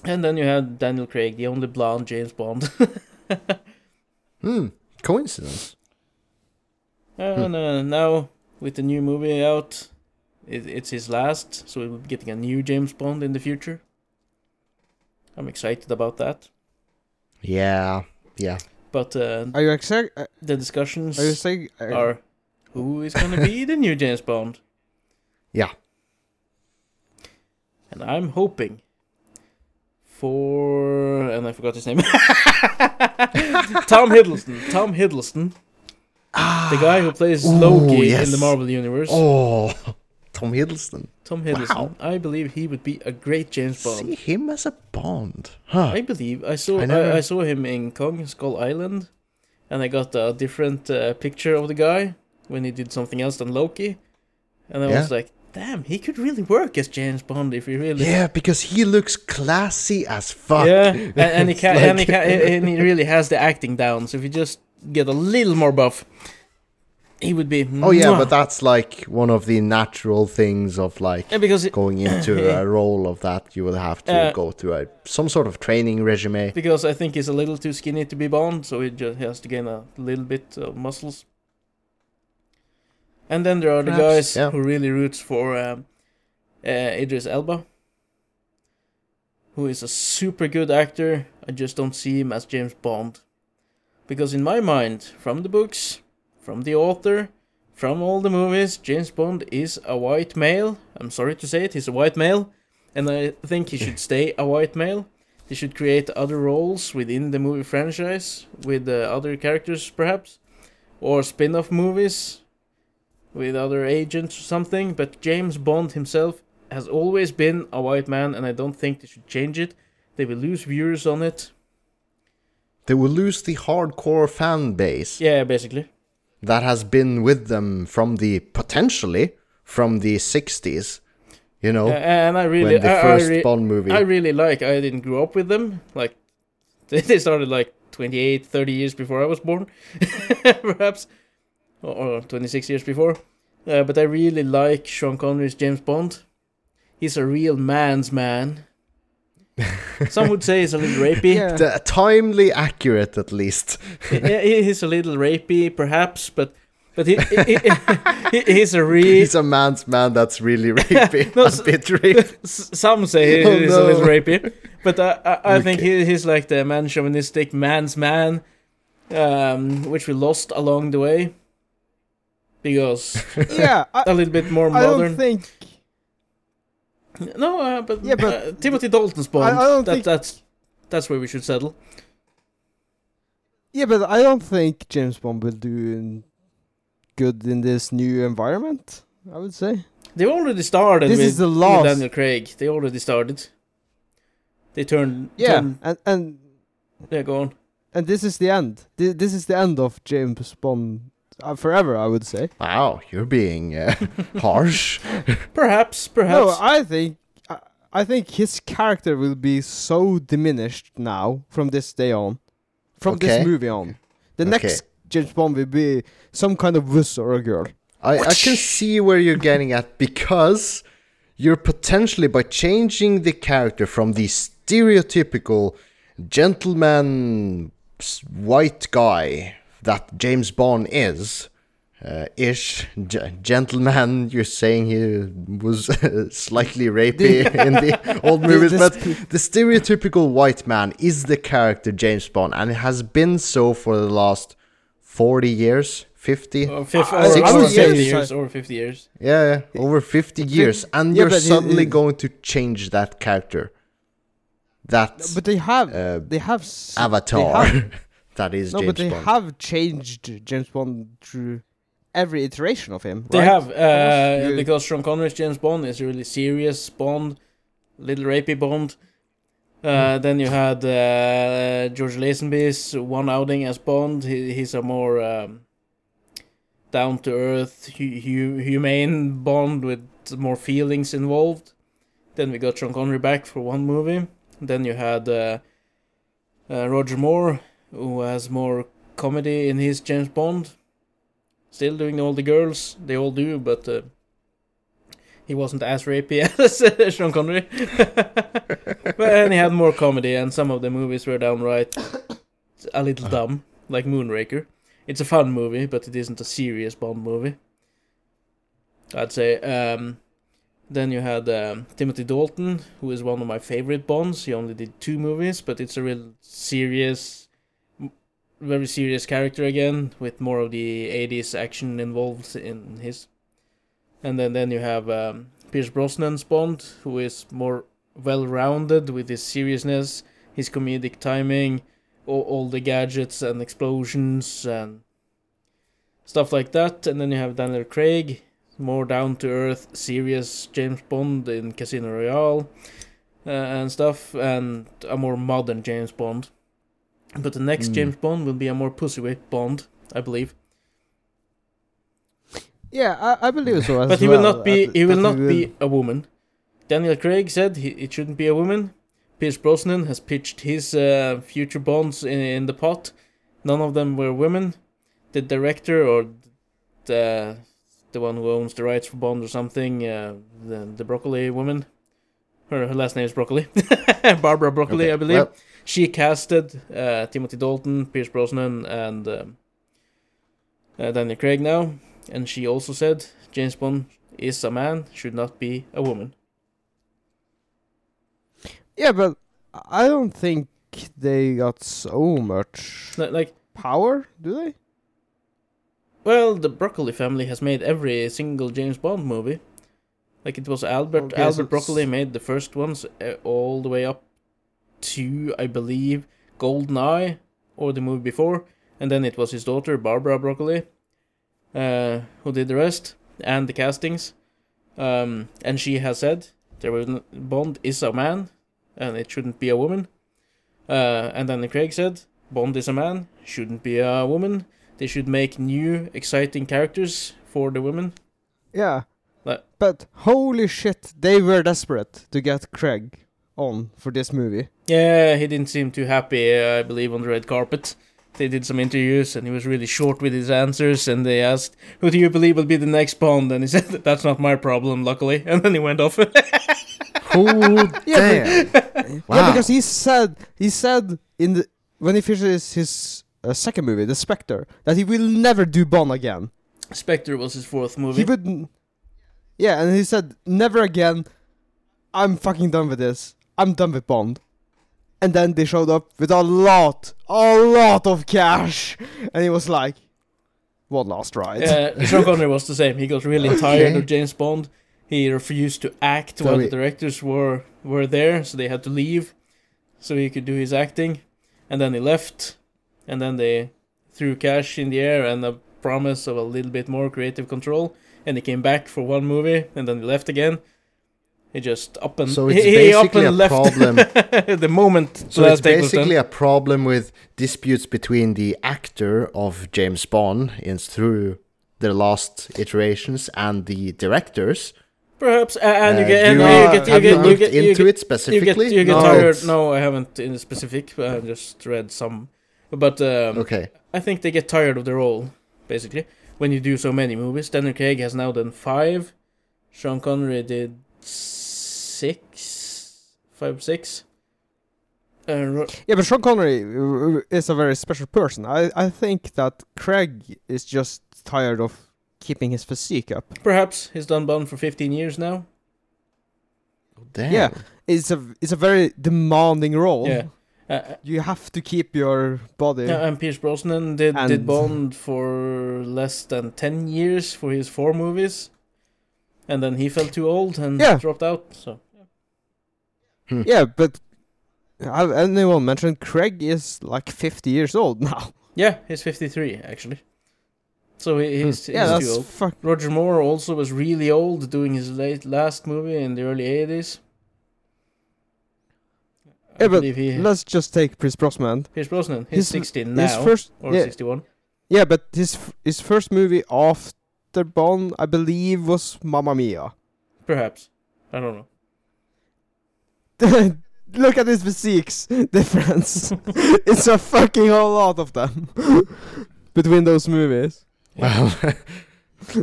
And then you had Daniel Craig, the only blonde James Bond. hmm. Coincidence. And uh, now with the new movie out, it, it's his last, so we'll be getting a new James Bond in the future. I'm excited about that. Yeah, yeah. But uh, Are you excited? The discussions are, you saying? Are, are who is going to be the new James Bond? Yeah. And I'm hoping for and I forgot his name. Tom Hiddleston. Tom Hiddleston, the guy who plays Ooh, Loki in the Marvel universe. Oh, Tom Hiddleston. Tom Hiddleston. wow. I believe he would be a great James Bond. See him as a Bond. Huh. I believe I saw I I, never- I, saw him in Kong Skull Island, and I got a different uh, picture of the guy when he did something else than Loki, and I Yeah. was like, "Damn, he could really work as James Bond if he really." Yeah, because he looks classy as fuck. Yeah, and, and he can, and he can, and he really has the acting down. So if you just get a little more buff, he would be. Oh yeah, mwah. but that's like one of the natural things of like Yeah, because it, going into a role of that. You will have to Uh, go through a some sort of training regime. because I think he's a little too skinny to be Bond, so he just has to gain a little bit of muscles. And then there are the guys yeah. who really roots for um, uh, Idris Elba, who is a super good actor. I just don't see him as James Bond, because in my mind, from the books, from the author, from all the movies, James Bond is a white male. I'm sorry to say it, he's a white male, and I think he should stay a white male. They should create other roles within the movie franchise with uh, other characters, perhaps, or spin off movies with other agents or something. But James Bond himself has always been a white man, and I don't think they should change it. They will lose viewers on it. They will lose the hardcore fan base Yeah, basically. that has been with them from the potentially from the 60s. You know, and I really, the I, I re- Bond movie. I really like. I didn't grow up with them. Like they started like 28, 30 years before I was born, perhaps, or, or 26 years before. Uh, but I really like Sean Connery's James Bond. He's a real man's man. Some would say he's a little rapey. Yeah. The- timely accurate at least. yeah, he's a little rapey, perhaps, but but he, he, he- he's a real. He's a man's man that's really rapey. No, a s- bit rapey. Some say Oh, he's a little no. rapey, but I, I, I think Okay. he, he's like the man chauvinistic man's man, um, which we lost along the way because yeah. I, a little bit more modern. I don't modern. think. No, uh, but, Yeah, but- uh, Timothy Dalton's Bond. I don't that, think- That's that's where we should settle. Yeah, but I don't think James Bond will do good in this new environment. I would say. They already started This with, is the last- Daniel Craig. They already started. They turned. Yeah, turned- and and yeah, go on. and this is the end. Thi- This is the end of James Bond uh, forever. I would say. Wow, you're being uh, harsh. Perhaps, perhaps. No, I think I, I think his character will be so diminished now from this day on, from Okay. this movie on. The Okay. next James Bond will be some kind of wuss or a girl. I, I can see where you're getting at because you're potentially by changing the character from the stereotypical gentleman white guy that James Bond is. Uh, ish G- gentleman. You're saying he was slightly rapey in the old movies, but the stereotypical white man is the character James Bond, and it has been so for the last forty years, fifty. Or fif- I- or, I or would 50 say- years, or 50 years. Yeah, yeah, over 50 years. And yeah, you're but it- suddenly it- going to change that character. That But they have uh, they have s- they avatar have- that is no, James but they Bond. have changed James Bond through every iteration of him. They right? have, uh, You- because Sean Connery's James Bond is a really serious Bond, little rapey Bond. Uh, Hmm. Then you had uh, George Lazenby's one outing as Bond. He, he's a more um, down to earth, hu- hu- humane Bond with more feelings involved. Then we got Sean Connery back for one movie. Then you had uh, uh, Roger Moore, who has more comedy in his James Bond. Still doing all the girls, they all do, but uh, he wasn't as rapey as uh, Sean Connery. but and he had more comedy, and some of the movies were downright a little dumb, like Moonraker. it's a fun movie, but it isn't a serious Bond movie. I'd say. Um, then you had um, Timothy Dalton, who is one of my favorite Bonds. He only did two movies, but it's a real serious, very serious character again, with more of the 80s action involved in his. And then, then you have um, Pierce Brosnan's Bond, who is more well rounded with his seriousness, his comedic timing, all, all the gadgets and explosions and stuff like that. And then you have Daniel Craig, more down to earth, serious James Bond in Casino Royale uh, and stuff, and a more modern James Bond. But the next Mm. James Bond will be a more pussyweight Bond, I believe. Yeah, I, I believe so. As But he will well, not be. He will not be a woman. Daniel Craig said he, it shouldn't be a woman. Pierce Brosnan has pitched his uh, future Bonds in, in the pot. None of them were women. The director or the the one who owns the rights for Bond or something, uh, the the broccoli woman. Her her last name is Broccoli. Barbara Broccoli, Okay, I believe. well- she casted uh, Timothy Dalton, Pierce Brosnan, and um, uh, Daniel Craig now, and she also said James Bond is a man, should not be a woman. Yeah, but I don't think they got so much Li- Like, power, do they? well, the Broccoli family has made every single James Bond movie. Like it was Albert Okay, Albert it's- Broccoli made the first ones uh, all the way up to I believe Goldeneye or the movie before, and then it was his daughter Barbara Broccoli uh, who did the rest and the castings. Um, and she has said there was Bond is a man and it shouldn't be a woman. Uh, and then Craig said Bond is a man, shouldn't be a woman. They should make new exciting characters for the women. Yeah. Like- but holy shit, they were desperate to get Craig on for this movie. Yeah, he didn't seem too happy, uh, I believe, on the red carpet. They did some interviews and he was really short with his answers. And they asked, Who do you believe will be the next Bond? And he said, That's not my problem, luckily. And then he went off. Oh Yeah, damn! Wow. Yeah, because he said he said in the when he finishes his uh, second movie, The Spectre, that he will never do Bond again. Spectre was his fourth movie. He would. Yeah, and he said never again. I'm fucking done with this. I'm done with Bond. And then they showed up with a lot, a lot of cash, and he was like, "One last ride." Uh, Sean Connery was the same. He got really Okay. tired of James Bond. He refused to act while he- the directors were were there, so they had to leave, so he could do his acting. And then he left, and then they threw cash in the air and a promise of a little bit more creative control. And he came back for one movie, and then he left again. He just up and So it's he, he basically and a last problem. the moment So it's last take was done. basically a problem with disputes between the actor of James Bond in through the last iterations and the directors. Perhaps, uh, and you Uh, get, do and you, uh, get, you get, you get, you into get, it specifically? You get, No. tired. No, I haven't in specific. I just read some, but um, Okay. I think they get tired of the role. Basically, when you do so many movies, Daniel Craig has now done five. Sean Connery did six, five, six. Uh, Yeah, but Sean Connery uh, is a very special person. I, I think that Craig is just tired of keeping his physique up. perhaps he's done Bond for fifteen years now. Damn. Yeah. It's a it's a very demanding role. Yeah. Uh, You have to keep your body. Yeah, and Pierce Brosnan did did Bond for less than ten years for his four movies, and then he felt too old and Yeah. dropped out. So Hmm. Yeah, but anyone mentioned Craig is like 50 years old now? yeah, he's fifty three actually. So he, hmm. he's, yeah, he's too that's old. fuck. Roger Moore also was really old doing his late last movie in the early eighties. I Yeah, but he Let's just take Pierce Brosnan. Pierce Brosnan. He's his- sixty now His first, or yeah, sixty one. yeah, but his his first movie after Bond, I believe, was Mamma Mia. Perhaps I don't know. Look at his physiques difference. it's a fucking whole lot of them between those movies. Well,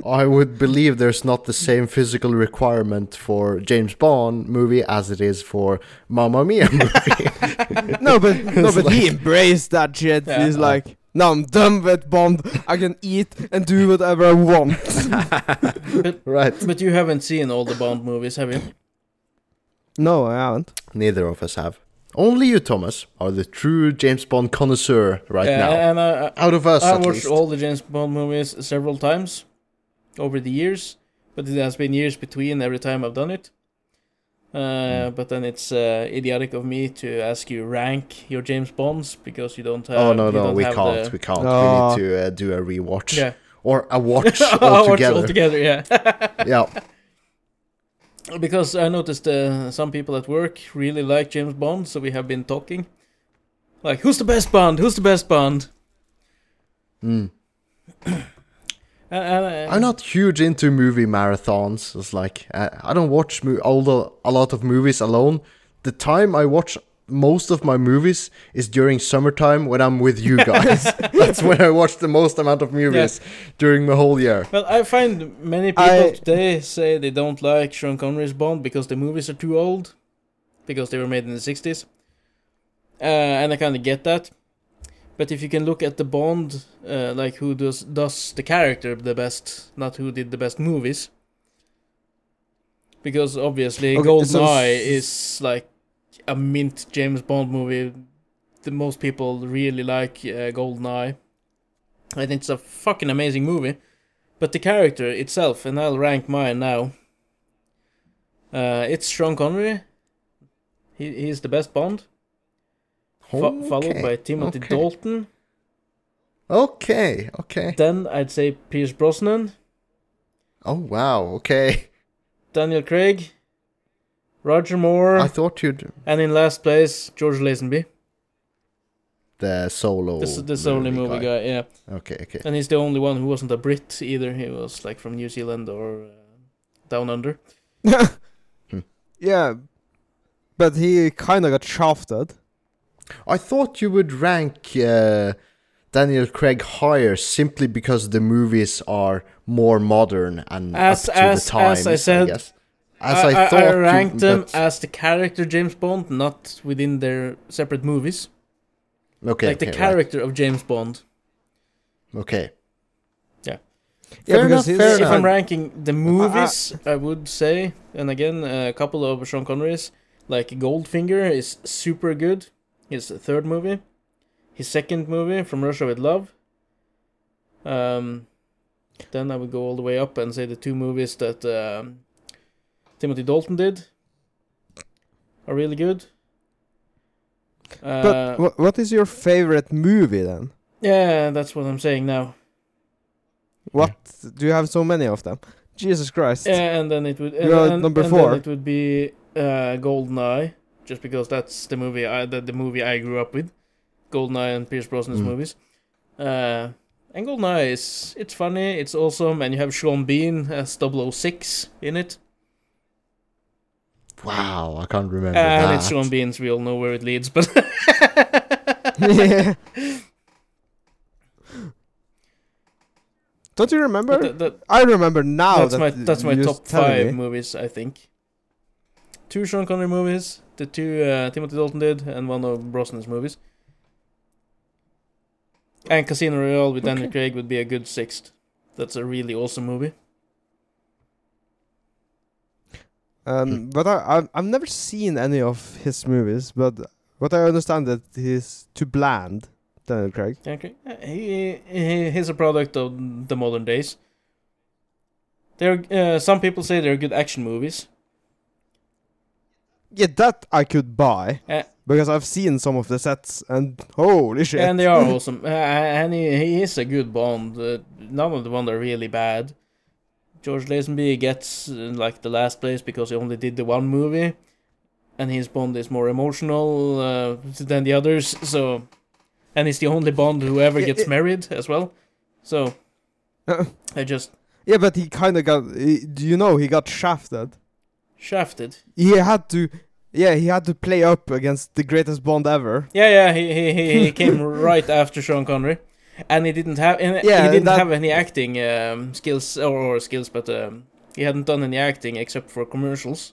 I would believe there's not the same physical requirement for James Bond movie as it is for Mamma Mia movie. no, but no, It's but he embraced that shit. Yeah. He's like, Now I'm done with Bond. I can eat and do whatever I want. Right. But you haven't seen all the Bond movies, have you? No, I haven't. Neither of us have. Only you, Thomas, are the true James Bond connoisseur right yeah, now. and I, Out of us, I at watched least. all the James Bond movies several times over the years, but it has been years between every time I've done it. Uh, But then it's uh, idiotic of me to ask you rank your James Bonds because you don't have. oh no, you no, we can't. the- We can't. No. We need to uh, do a rewatch Yeah, or a watch I'll watch altogether. all together. Yeah, yeah. because I noticed uh, some people at work really like James Bond, so we have been talking. Like, who's the best Bond? Who's the best Bond? Mm. And, and, uh, I'm not huge into movie marathons. It's like I, I don't watch mo- all the, a lot of movies alone. The time I watch most of my movies is during summertime when I'm with you guys. That's when I watch the most amount of movies during the whole year. Well, I find many people I- today say they don't like Sean Connery's Bond because the movies are too old, because they were made in the 60s. Uh, and I kind of get that. But if you can look at the Bond, uh, like who does does the character the best, not who did the best movies. Because obviously, Okay, so GoldenEye s- is like a mint James Bond movie. The most people really like uh, GoldenEye. I think it's a fucking amazing movie. But the character itself, and I'll rank mine now. Uh, it's Sean Connery. He he's the best Bond, fo- followed by Timothy okay. Dalton. Okay, okay. Then I'd say Pierce Brosnan, Oh wow, okay. Daniel Craig, Roger Moore, I thought you'd and in last place George Lazenby. the solo. This is this only movie guy. yeah. Okay, okay. And he's the only one who wasn't a Brit either. He was like from New Zealand or uh, down under. yeah, but he kind of got shafted. I thought you would rank uh, Daniel Craig higher simply because the movies are more modern and As- up to as- the times. as I said, guess. As I, thought, I you- ranked them but- as the character James Bond, not within their separate movies. okay, like the okay, character of James Bond. Okay, Yeah, Fair because enough, he's fair if enough. I'm ranking the movies, I would say, and again, a couple of Sean Connerys, like Goldfinger is super good. His third movie, his second movie, From Russia with Love. Um, then I would go all the way up and say the two movies that um, Timothy Dalton did are really good. Uh, But wha- what is your favorite movie then? yeah, that's what I'm saying now. What do you have so many of them? Jesus Christ! Yeah, and then it would. And, and- number and four. It would be uh, Goldeneye, just because that's the movie I the, the movie I grew up with, Goldeneye and Pierce Brosnan's Mm. movies. Uh, and Goldeneye is it's funny, it's awesome, and you have Sean Bean as 006 in it, wow, I can't remember and that. it's Sean Bean's. We all know where it leads, but yeah. Don't you remember? That- I remember now. that's that my that's my top five me. movies, I think. Two Sean Connery movies, the two uh, Timothy Dalton did, and one of Brosnan's movies. And Casino Royale with Daniel Craig would be a good sixth. That's a really awesome movie. Um, but I, I've, I've never seen any of his movies, but what I understand that he's too bland, Daniel Craig. Daniel Craig, uh, he, he he's a product of the modern days. There, uh, some people say they're good action movies. Yeah, that I could buy Uh, because I've seen some of the sets and holy shit. and they are awesome. Uh, and he, he is a good Bond. Uh, none of the ones are really bad. George Lazenby gets uh, like the last place because he only did the one movie, and his Bond is more emotional uh, than the others. So, and he's the only Bond who ever Yeah, gets it- married as well. So, Uh, I just yeah, but he kind of got. He, do you know he got shafted? shafted. He had to. Yeah, he had to play up against the greatest Bond ever. Yeah, yeah, he he, he came right after Sean Connery, and he didn't have and Yeah, he didn't that- have any acting um, skills or, or skills, but um, he hadn't done any acting except for commercials.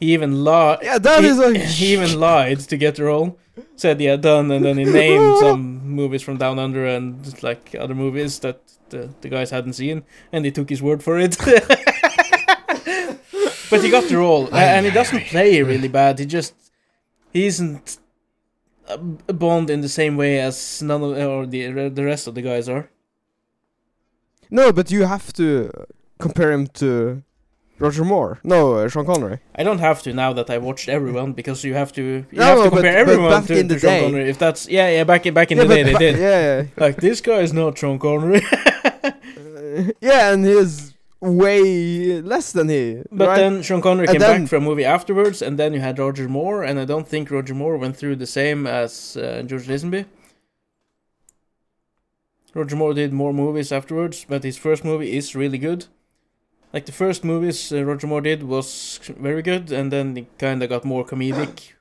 He even lied. Yeah, that he, is a- he even lied to get the role. Said he had done, and then he named some movies from Down Under and like other movies that the, the guys hadn't seen, and they took his word for it. but he got the role, and he doesn't play really bad. He just he isn't Bond in the same way as none of or the the rest of the guys are. No, but you have to compare him to Roger Moore. No, uh, Sean Connery. I don't have to now that I watched everyone because you have to you No, have to but- compare but everyone back to, in to the Sean Connery. If that's yeah yeah back in back in yeah, the day but they did Yeah, like this guy is not Sean Connery. yeah. yeah, and he's way less than he. but right? then Sean Connery And came then- back from a movie afterwards, and then you had Roger Moore, and I don't think Roger Moore went through the same as uh, George Lazenby. Roger Moore did more movies afterwards, but his first movie is really good. Like the first movies uh, Roger Moore did was very good, and then it kind of got more comedic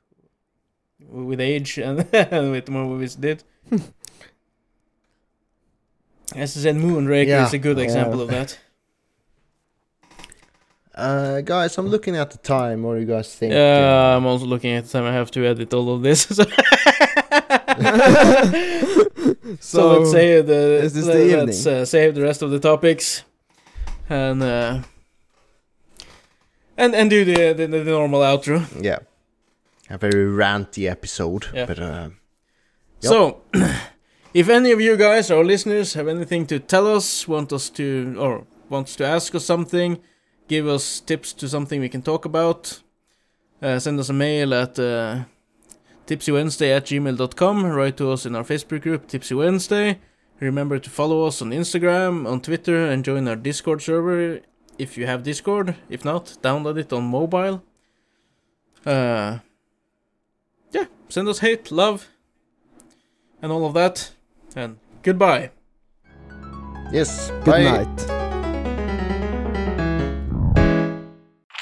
with age and, and with more movies did. As I said, Moonraker Yeah. is a good Yeah. example of that. Uh, guys, I'm looking at the time. What do you guys think? Yeah, I'm also looking at the time I have to edit all of this. so, so let's save the is this the let's uh, save the rest of the topics, and uh, and and do the the, the normal outro. yeah, a very ranty episode. Yeah. But uh, Yep. So, if any of you guys, or listeners, have anything to tell us, want us to, or wants to ask us something, give us tips to something we can talk about, uh, send us a mail at uh, tipsywednesday at gmail.com, write to us in our Facebook group, Tipsy Wednesday. Remember to follow us on Instagram, on Twitter, and join our Discord server if you have Discord. If not, download it on mobile. Uh, yeah, send us hate, love, and all of that. And goodbye. yes, Good bye. night.